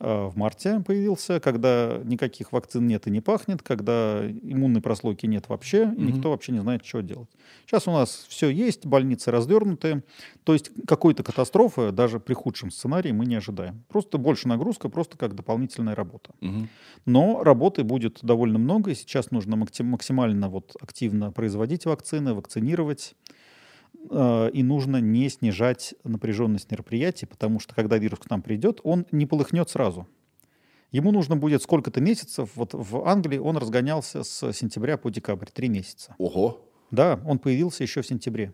э, в марте появился, когда никаких вакцин нет и не пахнет, когда иммунной прослойки нет вообще, и Мгм. никто вообще не знает, что делать. Сейчас у нас все есть, больницы раздернуты. То есть какой-то катастрофы даже при худшем сценарии мы не ожидаем. Просто больше нагрузка, просто как дополнительная работа. Мгм. Но работы будет довольно много, и сейчас нужно максим- максимально вот активно производить вакцины, вакцинировать, э, и нужно не снижать напряженность мероприятий, потому что когда вирус к нам придет, он не полыхнет сразу. Ему нужно будет сколько-то месяцев. Вот в Англии он разгонялся с сентября по декабрь, три месяца. Ого. Да, он появился еще в сентябре.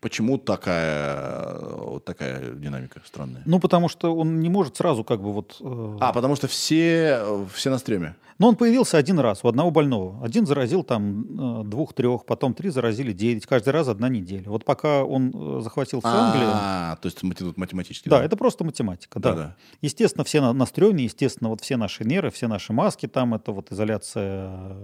Почему такая, вот такая динамика странная? Ну, потому что он не может сразу как бы вот... э, А, потому что все, э, все на стреме. Но он появился один раз у одного больного. Один заразил там э, двух-трех, потом три заразили девять. Каждый раз одна неделя. Вот пока он э, захватил всю Англию... А, то есть математически. Да, это просто математика, да. Естественно, все на, на стреме, естественно, вот все наши меры, все наши маски, там это вот изоляция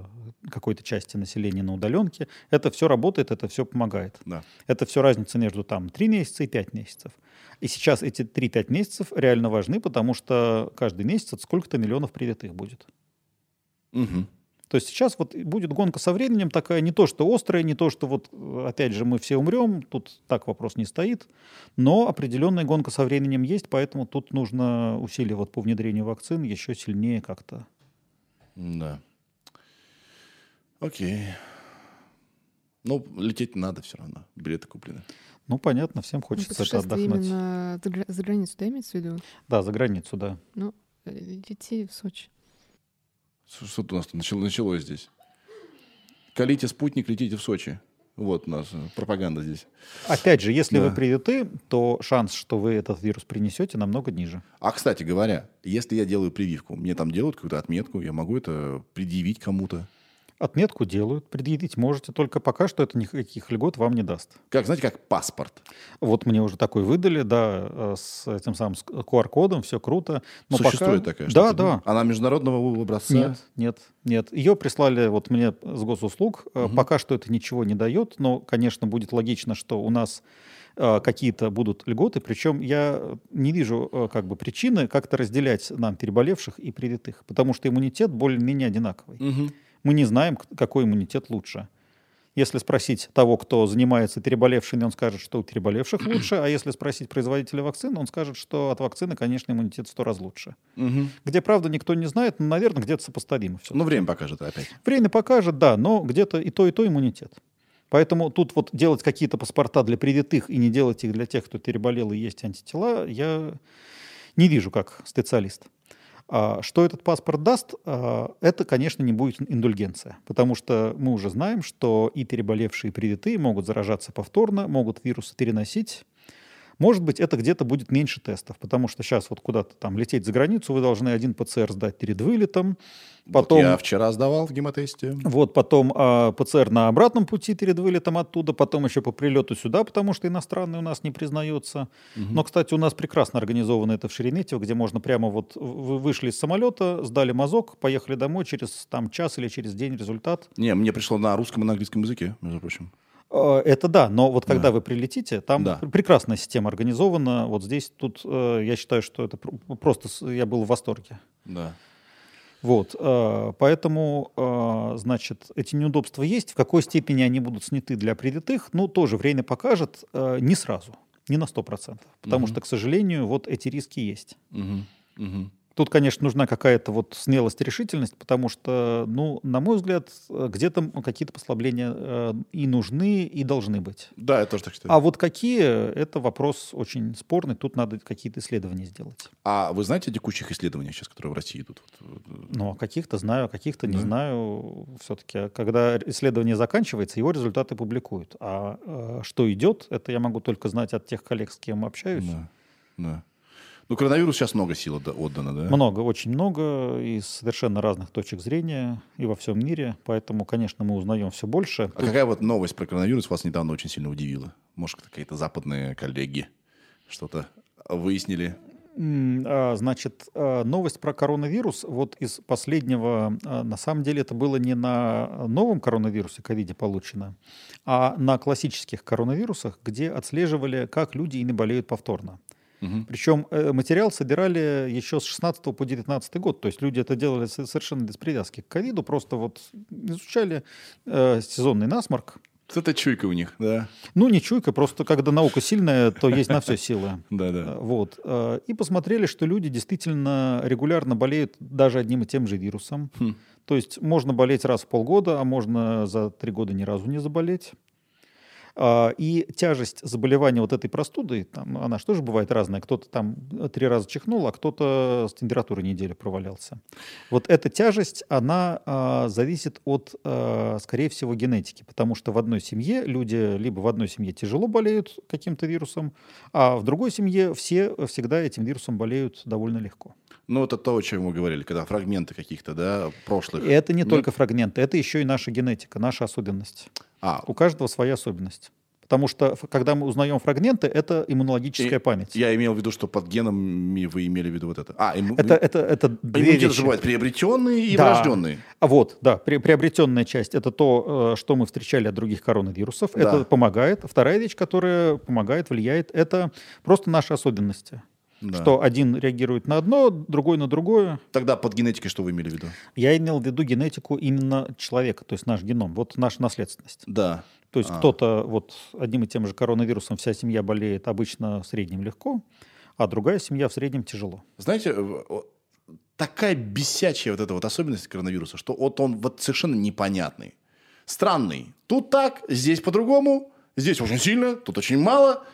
какой-то части населения на удаленке, это все работает, это все помогает. Да. Это все разница между там 3 месяца и 5 месяцев. И сейчас эти 3-5 месяцев реально важны, потому что каждый месяц это сколько-то миллионов привитых будет. Мгм. То есть сейчас вот будет гонка со временем такая, не то что острая, не то что вот, опять же, мы все умрем, тут так вопрос не стоит, но определенная гонка со временем есть, поэтому тут нужно усилия вот по внедрению вакцин еще сильнее как-то. Да. Окей. Ну, лететь надо все равно. Билеты куплены. Ну, понятно, всем Ну, хочется это путешествие отдохнуть. именно за, гра- за границу, да, имеется в виду? Да, за границу, да. Ну, э, лети в Сочи. Что, у нас начало- началось здесь? Колите спутник, летите в Сочи. Вот наша пропаганда здесь. Опять же, если Да. вы привиты, то шанс, что вы этот вирус принесете, намного ниже. А, кстати говоря, если я делаю прививку, мне там делают какую-то отметку, я могу это предъявить кому-то. Отметку делают, предъявить можете, только пока что это никаких льгот вам не даст. Как, знаете, как паспорт. Вот мне уже такой выдали, да, э, с этим самым QR-кодом, все круто. Но Существует пока... такая Да, штука, да. Она международного образца? Нет, нет, нет. Ее прислали вот мне с госуслуг. Э, Пока что это ничего не дает, но, конечно, будет логично, что у нас э, какие-то будут льготы. Причем я не вижу как бы причины как-то разделять нам переболевших и привитых, потому что иммунитет более-менее одинаковый. Мгм. Мы не знаем, какой иммунитет лучше. Если спросить того, кто занимается переболевшими, он скажет, что у переболевших лучше, а если спросить производителя вакцины, он скажет, что от вакцины, конечно, иммунитет в сто раз лучше. Мгм. Где правда никто не знает, но, наверное, где-то сопоставимо все. Ну, время покажет опять. Время покажет, да, но где-то и то, и то иммунитет. Поэтому тут вот делать какие-то паспорта для привитых и не делать их для тех, кто переболел и есть антитела, я не вижу как специалист. А Что этот паспорт даст, а, это, конечно, не будет индульгенция, потому что мы уже знаем, что и переболевшие, и привитые могут заражаться повторно, могут вирусы переносить. Может быть, это где-то будет меньше тестов, потому что сейчас вот куда-то там лететь за границу вы должны один ПЦР сдать перед вылетом, потом... Вот я вчера сдавал в гемотесте. Вот потом а, ПЦР на обратном пути перед вылетом оттуда, потом еще по прилету сюда, потому что иностранный у нас не признается. Но, кстати, у нас прекрасно организовано это в Шереметьево, где можно прямо вот вы вышли из самолета, сдали мазок, поехали домой через там час или через день результат. Не, мне пришло на русском и на английском языке, между прочим. Э, Это да, но вот когда вы прилетите, там Да. пр- прекрасная система организована. Вот здесь тут э, я считаю, что это пр- просто я был в восторге. Да. Вот, э, поэтому, значит, эти неудобства есть. В какой степени они будут сняты для привитых, ну, тоже время покажет, не сразу, не на 100%. Потому что, к сожалению, вот эти риски есть. Мгм. Мгм. Тут, конечно, нужна какая-то вот смелость и решительность, потому что, ну, на мой взгляд, э, где-то какие-то послабления э, и нужны, и должны быть. Да, я тоже так считаю. А вот какие, это вопрос очень спорный, тут надо какие-то исследования сделать. А вы знаете о текущих исследованиях сейчас, которые в России идут? Вот, Ну, а каких-то знаю, а каких-то не Да. знаю. Все-таки, когда исследование заканчивается, его результаты публикуют. А э, что идет, это я могу только знать от тех коллег, с кем общаюсь. Да, да. Ну, коронавирус сейчас много сил отда- отдано, да? Много, очень много, из совершенно разных точек зрения и во всем мире. Поэтому, конечно, мы узнаем все больше. А какая вот новость про коронавирус вас недавно очень сильно удивила? Может, какие-то западные коллеги что-то выяснили? А, Значит, а, новость про коронавирус. Вот из последнего, а, на самом деле, это было не на новом коронавирусе, ковиде получено, а на классических коронавирусах, где отслеживали, как люди ими болеют повторно. Мгм. Причем э, материал собирали еще с 16 по 19 год. То есть люди это делали со- совершенно без привязки к ковиду, просто вот изучали э, сезонный насморк. Это чуйка у них, да? Ну, не чуйка, просто когда наука сильная, то есть на все силы. Да, Э, да. Вот. э, И посмотрели, что люди действительно регулярно болеют даже одним и тем же вирусом. Хм. То есть можно болеть раз в полгода, а можно за три года ни разу не заболеть. А, И тяжесть заболевания вот этой простудой, там, она же тоже бывает разная. Кто-то там три раза чихнул, а кто-то с температурой неделю провалялся. Вот эта тяжесть, она а, зависит от, а, скорее всего, генетики. Потому что в одной семье люди либо в одной семье тяжело болеют каким-то вирусом, а в другой семье все всегда этим вирусом болеют довольно легко. Ну, это то, о чем мы говорили, когда фрагменты каких-то, да, прошлых. И это не Нет? только фрагменты, это еще и наша генетика, наша особенность. А, У каждого своя особенность. Потому что, когда мы узнаем фрагменты, это иммунологическая И- память. я имел в виду, что под генами вы имели в виду вот это. А, имму- Это, это, это две вещи. же бывает приобретенные и Да. врожденные. А вот, да, при- приобретенная часть это то, э, что мы встречали от других коронавирусов. Да. Это помогает. Вторая вещь, которая помогает, влияет, это просто наши особенности. Да. Что один реагирует на одно, другой на другое. Тогда под генетикой что вы имели в виду? Я имел в виду генетику именно человека, то есть наш геном, вот наша наследственность. Да. То есть А. кто-то вот одним и тем же коронавирусом вся семья болеет обычно в среднем легко, а другая семья в среднем тяжело. Знаете, такая бесячая вот эта вот особенность коронавируса, что вот он вот совершенно непонятный. Странный. Тут так, здесь по-другому, здесь очень сильно, тут очень мало.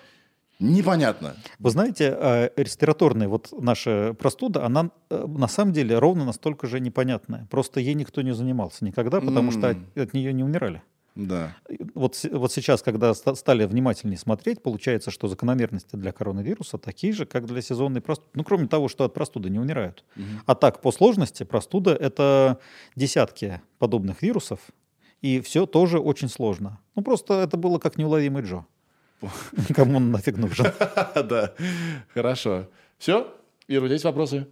Непонятно. Вы знаете, э, респираторная вот наша простуда, она э, на самом деле ровно настолько же непонятная. Просто ей никто не занимался никогда, потому что от, от нее не умирали. Да. Вот, вот сейчас, когда ста- стали внимательнее смотреть, получается, что закономерности для коронавируса такие же, как для сезонной простуды. Ну, кроме того, что от простуды не умирают. А так, по сложности, простуда — это десятки подобных вирусов, и все тоже очень сложно. Ну, просто это было как неуловимый Джо. Кому он нафиг нужен? Да. Хорошо. Все? Ира, у тебя есть вопросы?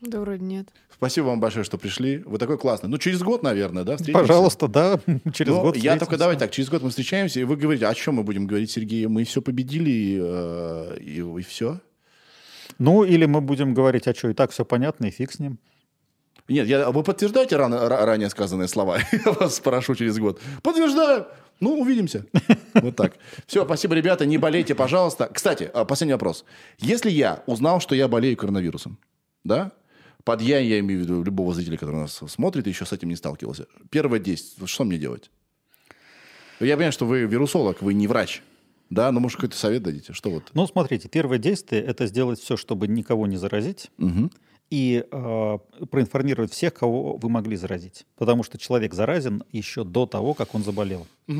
Да вроде нет. Спасибо вам большое, что пришли. Вы такой классный. Ну, через год, наверное, да, встретимся? Пожалуйста, да, через Ну, год я только встретимся. давай так, через год мы встречаемся, и вы говорите, о чем мы будем говорить, Сергей? Мы все победили, и, э, и, и все? Ну, или мы будем говорить, а что, и так все понятно, и фиг с ним. Нет, я, вы подтверждаете рано, ра- ранее сказанные слова? Я вас спрошу через год. Подтверждаю. Ну, увидимся. Вот так. Все, спасибо, ребята. Не болейте, пожалуйста. Кстати, а, последний вопрос. Если я узнал, что я болею коронавирусом, да? Под я, я имею в виду любого зрителя, который нас смотрит еще с этим не сталкивался. Первое действие. Что мне делать? Я понимаю, что вы вирусолог, вы не врач. Да, но может какой-то совет дадите? Что вот? Ну, смотрите, первое действие – это сделать все, чтобы никого не заразить, Мгм. И э, проинформировать всех, кого вы могли заразить. Потому что человек заразен еще до того, как он заболел. А,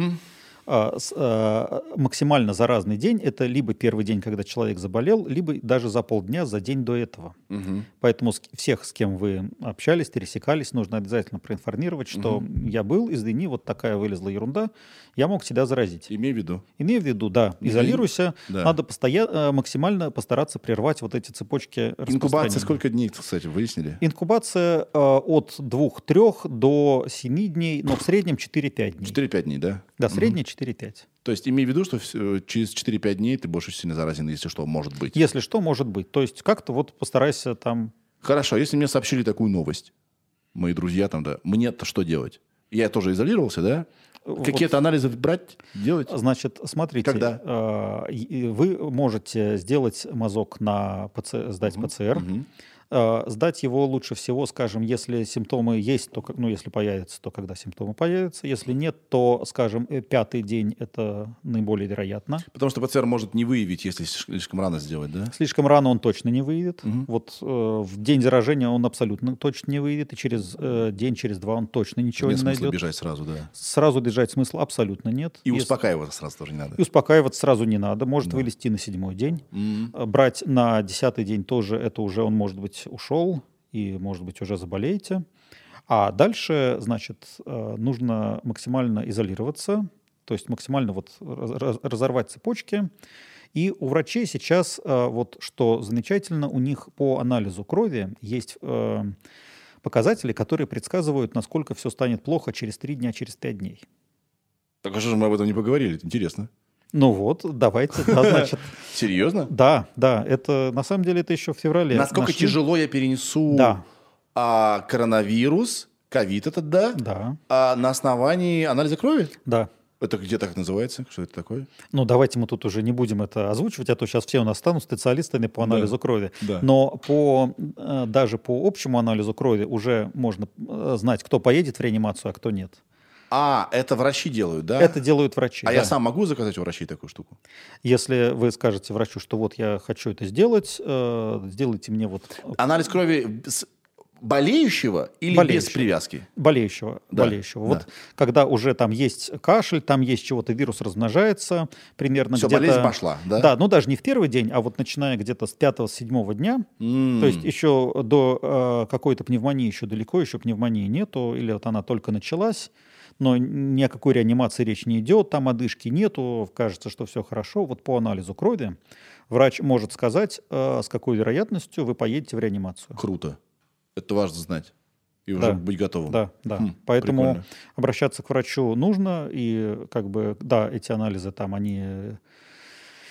максимально заразный день – это либо первый день, когда человек заболел, либо даже за полдня, за день до этого. Мгм. Поэтому всех, с кем вы общались, пересекались, нужно обязательно проинформировать, что я был, извини, вот такая вылезла ерунда, я мог тебя заразить. Имей в виду. Имею в виду, да, изолируйся, Да. надо постоянно, максимально постараться прервать вот эти цепочки Инкубация сколько дней, кстати, выяснили? Инкубация э, от 2-3 до 7 дней, но в среднем 4-5 дней. 4-5 дней, да? Да, средний 4-5. То есть имей в виду, что через 4-5 дней ты больше сильно заразен, если что, может быть. Если что, может быть. То есть как-то вот постарайся там... Хорошо, если мне сообщили такую новость, мои друзья там, да, мне-то что делать? Я тоже изолировался, да? Вот. Какие-то анализы брать, делать? Значит, смотрите, Когда? э, вы можете сделать мазок на ПЦ, сдать ПЦР. Мгм. Э, Сдать его лучше всего, скажем, если симптомы есть, то, как- ну, если появятся, то когда симптомы появятся. Если нет, то, скажем, э, пятый день это наиболее вероятно. Потому что ПЦР может не выявить, если слишком рано сделать, да? Слишком рано он точно не выйдет. Мгм. Вот э, в день заражения он абсолютно точно не выйдет, и через э, день, через два он точно ничего Нет не найдет. бежать сразу, да. Сразу бежать смысла абсолютно нет. И Если- успокаиваться сразу тоже не надо. И успокаиваться сразу не надо, может вылезти на седьмой день. Э, Брать на десятый день тоже, это уже он, может быть, ушел, и, может быть, уже заболеете. А дальше, значит, э, нужно максимально изолироваться, то есть максимально вот раз- раз- разорвать цепочки. И у врачей сейчас, э, вот что замечательно, у них по анализу крови есть э, показатели, которые предсказывают, насколько все станет плохо через три дня, через пять дней. Так а что же мы об этом не поговорили? Интересно. Ну вот, давайте, да, значит, Серьезно? да, да, это на самом деле это еще в феврале. Насколько нашли. тяжело я перенесу Да. а, коронавирус, ковид этот, да? Да, А на основании анализа крови? да. Это где так называется? Что это такое? Ну, давайте мы тут уже не будем это озвучивать, а то сейчас все у нас станут специалистами по анализу крови. да. Но по, э, даже по общему анализу крови уже можно э, знать, кто поедет в реанимацию, а кто нет. А, это врачи делают, да? Это делают врачи. А да. я сам могу заказать у врачей такую штуку? Если вы скажете врачу, что вот я хочу это сделать, э, сделайте мне вот Анализ крови с болеющего или без Болеющего. привязки? болеющего. Да, болеющего. да. Вот когда уже там есть кашель, там есть чего-то, вирус размножается, примерно Все, где-то... болезнь пошла, да? Да, ну даже не в первый день, а вот начиная где-то с пятого-седьмого дня, М. То есть еще до э, какой-то пневмонии еще далеко, еще пневмонии нету, или вот она только началась, но ни о какой реанимации речь не идет, там одышки нету, кажется, что все хорошо. Вот по анализу крови врач может сказать, э, с какой вероятностью вы поедете в реанимацию. Круто. Это важно знать. И уже Да. быть готовым. Да, да. Хм, Поэтому прикольно. обращаться к врачу нужно, и как бы, да, эти анализы там, они,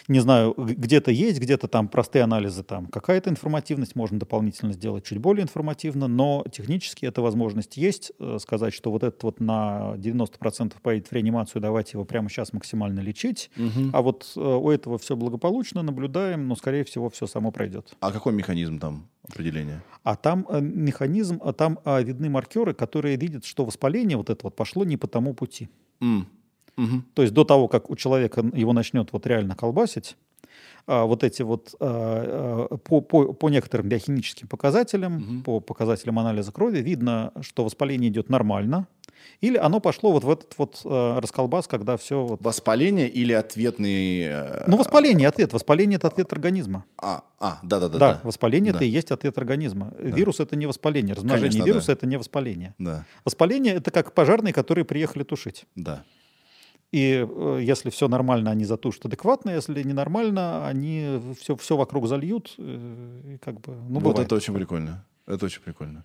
не знаю, где-то есть, где-то там простые анализы, там какая-то информативность, можно дополнительно сделать чуть более информативно, но технически эта возможность есть, э, сказать, что вот этот вот на 90% поедет в реанимацию, давайте его прямо сейчас максимально лечить, Мгм. а вот э, у этого все благополучно, наблюдаем, но, скорее всего, все само пройдет. А какой механизм там определения? А там э, механизм, а там а, видны маркеры, которые видят, что воспаление вот это вот пошло не по тому пути. М. Мгм. То есть до того, как у человека его начнет вот реально колбасить, а, вот эти вот а, а, по, по, по некоторым биохимическим показателям, Мгм. по показателям анализа крови видно, что воспаление идет нормально, Или оно пошло вот в этот вот э, расколбас, когда все вот... Воспаление или ответный... э, Ну, воспаление ответ. Воспаление это ответ организма. А, а, да-да-да. Да, воспаление Да. это и есть ответ организма. Вирус это не воспаление. Размножение Конечно, вируса да. это не воспаление. Да, Воспаление это как пожарные, которые приехали тушить. да. И э, если все нормально, они затушат адекватно, если ненормально, они все, все вокруг зальют. э, и как бы, ну, вот бывает. это очень прикольно. Это очень прикольно.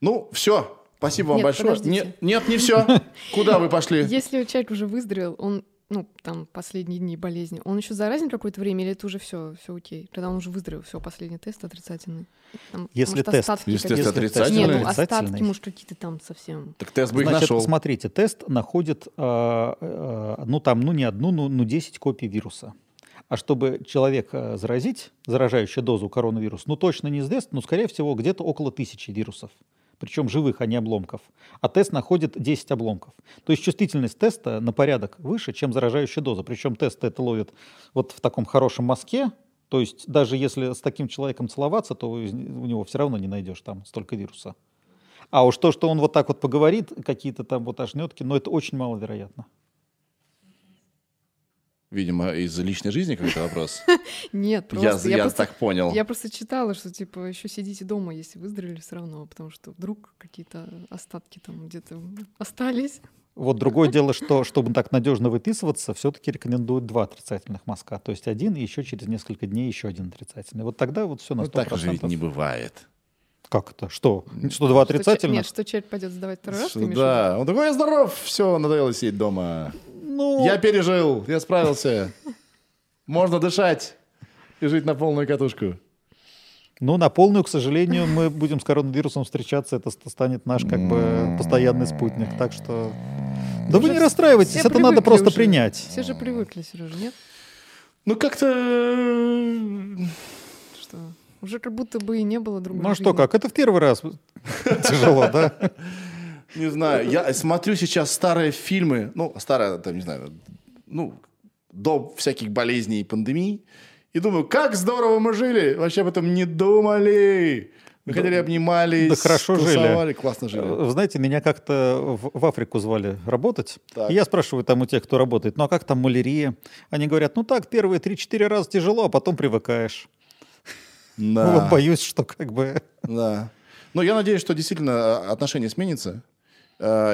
Ну, все. Спасибо вам Нет, большое. подождите. Нет, нет, не все. Куда вы пошли? Если человек уже выздоровел, он, ну, там, последние дни болезни, он еще заразен какое-то время, или это уже все, все окей? Когда он уже выздоровел, все, последний тест отрицательный. Там, Если может, тест- если тест отрицательный? Нет, ну, Отрицательный. остатки, может, какие-то там совсем. Так тест бы их Значит, нашел. смотрите, тест находит, э, э, ну там, ну не одну, ну, ну 10 копий вируса. А чтобы человека заразить, заражающую дозу коронавируса, ну точно неизвестно, но скорее всего где-то около тысячи вирусов. Причем живых, а не обломков. А тест находит 10 обломков. То есть чувствительность теста на порядок выше, чем заражающая доза. Причем тест это ловит вот в таком хорошем мазке. То есть даже если с таким человеком целоваться, то у него все равно не найдешь там столько вируса. А уж то, что он вот так вот поговорит, какие-то там вот ошнетки, но это очень маловероятно. Видимо, из личной жизни какой-то вопрос. Нет, Я, просто... я просто- так понял. Я просто читала, что типа еще сидите дома, если выздоровели все равно, потому что вдруг какие-то остатки там где-то остались. Вот другое дело, что чтобы так надежно выписываться, все-таки рекомендуют два отрицательных мазка. То есть один и еще через несколько дней еще один отрицательный. Вот тогда вот все на Ну, 100%. так же ведь не бывает. Как это? Что? Что два Что отрицательных? Нет, что человек пойдет сдавать второй раз? Да, он такой, я здоров, все, надоело сидеть дома. Ну, Я пережил, я справился. Можно дышать и жить на полную катушку. ну, на полную, к сожалению, мы будем с коронавирусом встречаться. Это ст- станет наш как бы постоянный спутник. Так что... Да вы не расстраивайтесь, это надо просто уже. принять. Все же привыкли, Сережа, нет? Ну, как-то... э, Что уже как будто бы и не было другой Ну а что, как? Это в первый раз тяжело, да? Не знаю, я смотрю сейчас старые фильмы, ну, старые, там, не знаю, ну, до всяких болезней и пандемий, и думаю, как здорово мы жили, вообще об этом не думали. Мы ходили, обнимались, да хорошо жили. тусовали, классно жили. Вы знаете, меня как-то в, в Африку звали работать. Так. И я спрашиваю там у тех, кто работает, ну а как там малярия? Они говорят, ну так, первые 3-4 раза тяжело, а потом привыкаешь. Да, Вот боюсь, что как бы... да. Но я надеюсь, что действительно а, отношение сменится,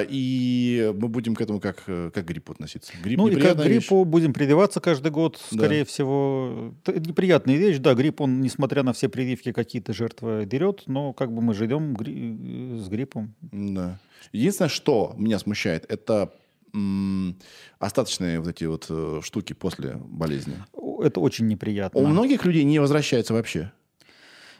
и мы будем к этому как, э, как к гриппу относиться. Грипп Ну и как к неприятная вещь. гриппу будем прививаться каждый год, Да. скорее всего. Т- Неприятная вещь, да, грипп, он, несмотря на все прививки, какие-то жертвы берет, но как бы мы живем гри- с гриппом. Да. Единственное, что меня смущает, это остаточные вот эти вот э, штуки после болезни. Это очень неприятно. У многих людей не возвращается вообще.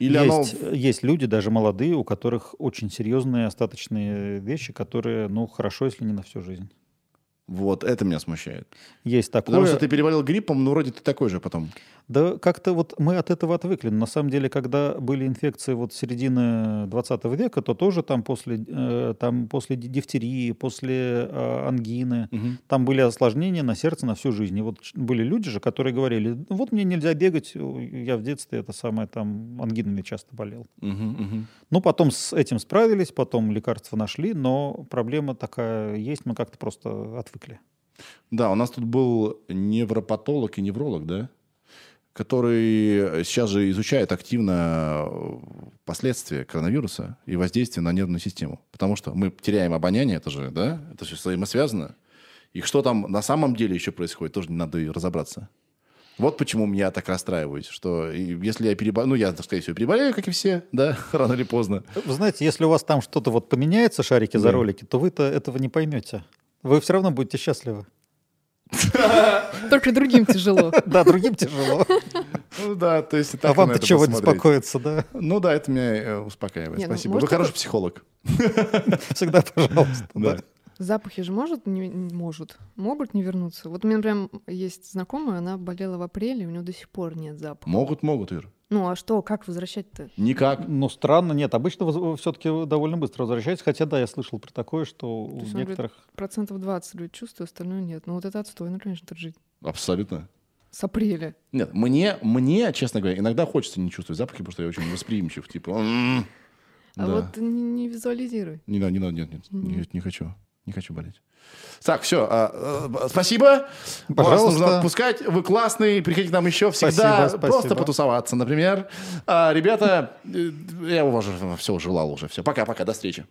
Или оно... есть, есть люди, даже молодые, у которых очень серьезные остаточные вещи, которые, ну, хорошо, если не на всю жизнь. Вот, это меня смущает. Есть такое. Потому что ты переболел гриппом, ну, вроде ты такой же потом. Да как-то вот мы от этого отвыкли. Но на самом деле, когда были инфекции вот середины 20 века, то тоже там после, э, там после ди- дифтерии, после э, ангины, там были осложнения на сердце на всю жизнь. И вот были люди же, которые говорили, «Ну вот мне нельзя бегать, я в детстве это самое там ангинами часто болел. Мгм, мгм. Ну, потом с этим справились, потом лекарства нашли, но проблема такая есть, мы как-то просто отвыкли. Да, у нас тут был невропатолог и невролог, да? Который сейчас же изучает активно э, последствия коронавируса и воздействие на нервную систему. Потому что мы теряем обоняние, это же, да? Это все взаимосвязано. И что там на самом деле еще происходит, тоже надо и разобраться. Вот почему я так расстраиваюсь, что если я переболею, ну, я, скорее всего, переболею, как и все, да, рано или поздно. Вы знаете, если у вас там что-то вот поменяется, шарики за Да. ролики, то вы-то этого не поймете. Вы все равно будете счастливы. Только другим тяжело. Да, другим тяжело. Ну да, то есть и А так на вам-то чего беспокоиться, да? Ну да, это меня э, успокаивает. Ну, Спасибо. Вы хороший психолог. Всегда пожалуйста. Да. Запахи же может не, не- может, могут не вернуться. Вот у меня прям есть знакомая, она болела в апреле, у нее до сих пор нет запаха. Могут, могут, Ир. Ну а что, как возвращать-то? Никак. Ну, странно, нет. Обычно все-таки довольно быстро возвращается. Хотя, да, я слышал про такое, что у есть он говорит, некоторых... Процентов 20 люди чувствуют, остальное нет. Ну вот это отстойно, конечно, так жить. Абсолютно. С апреля. Нет, мне, мне, честно говоря, иногда хочется не чувствовать запахи, потому что я очень восприимчив. Типа. А Да. вот не, не визуализируй. Не надо, не надо, нет, нет, нет, не хочу. Не хочу болеть. Так, все. а, э, спасибо. Вас Пожалуйста. нужно отпускать. Вы классный. Приходите к нам еще всегда. Спасибо, Просто спасибо. потусоваться, например. А, ребята, э, я уважаю, все, желал уже. Все. Пока-пока. До встречи.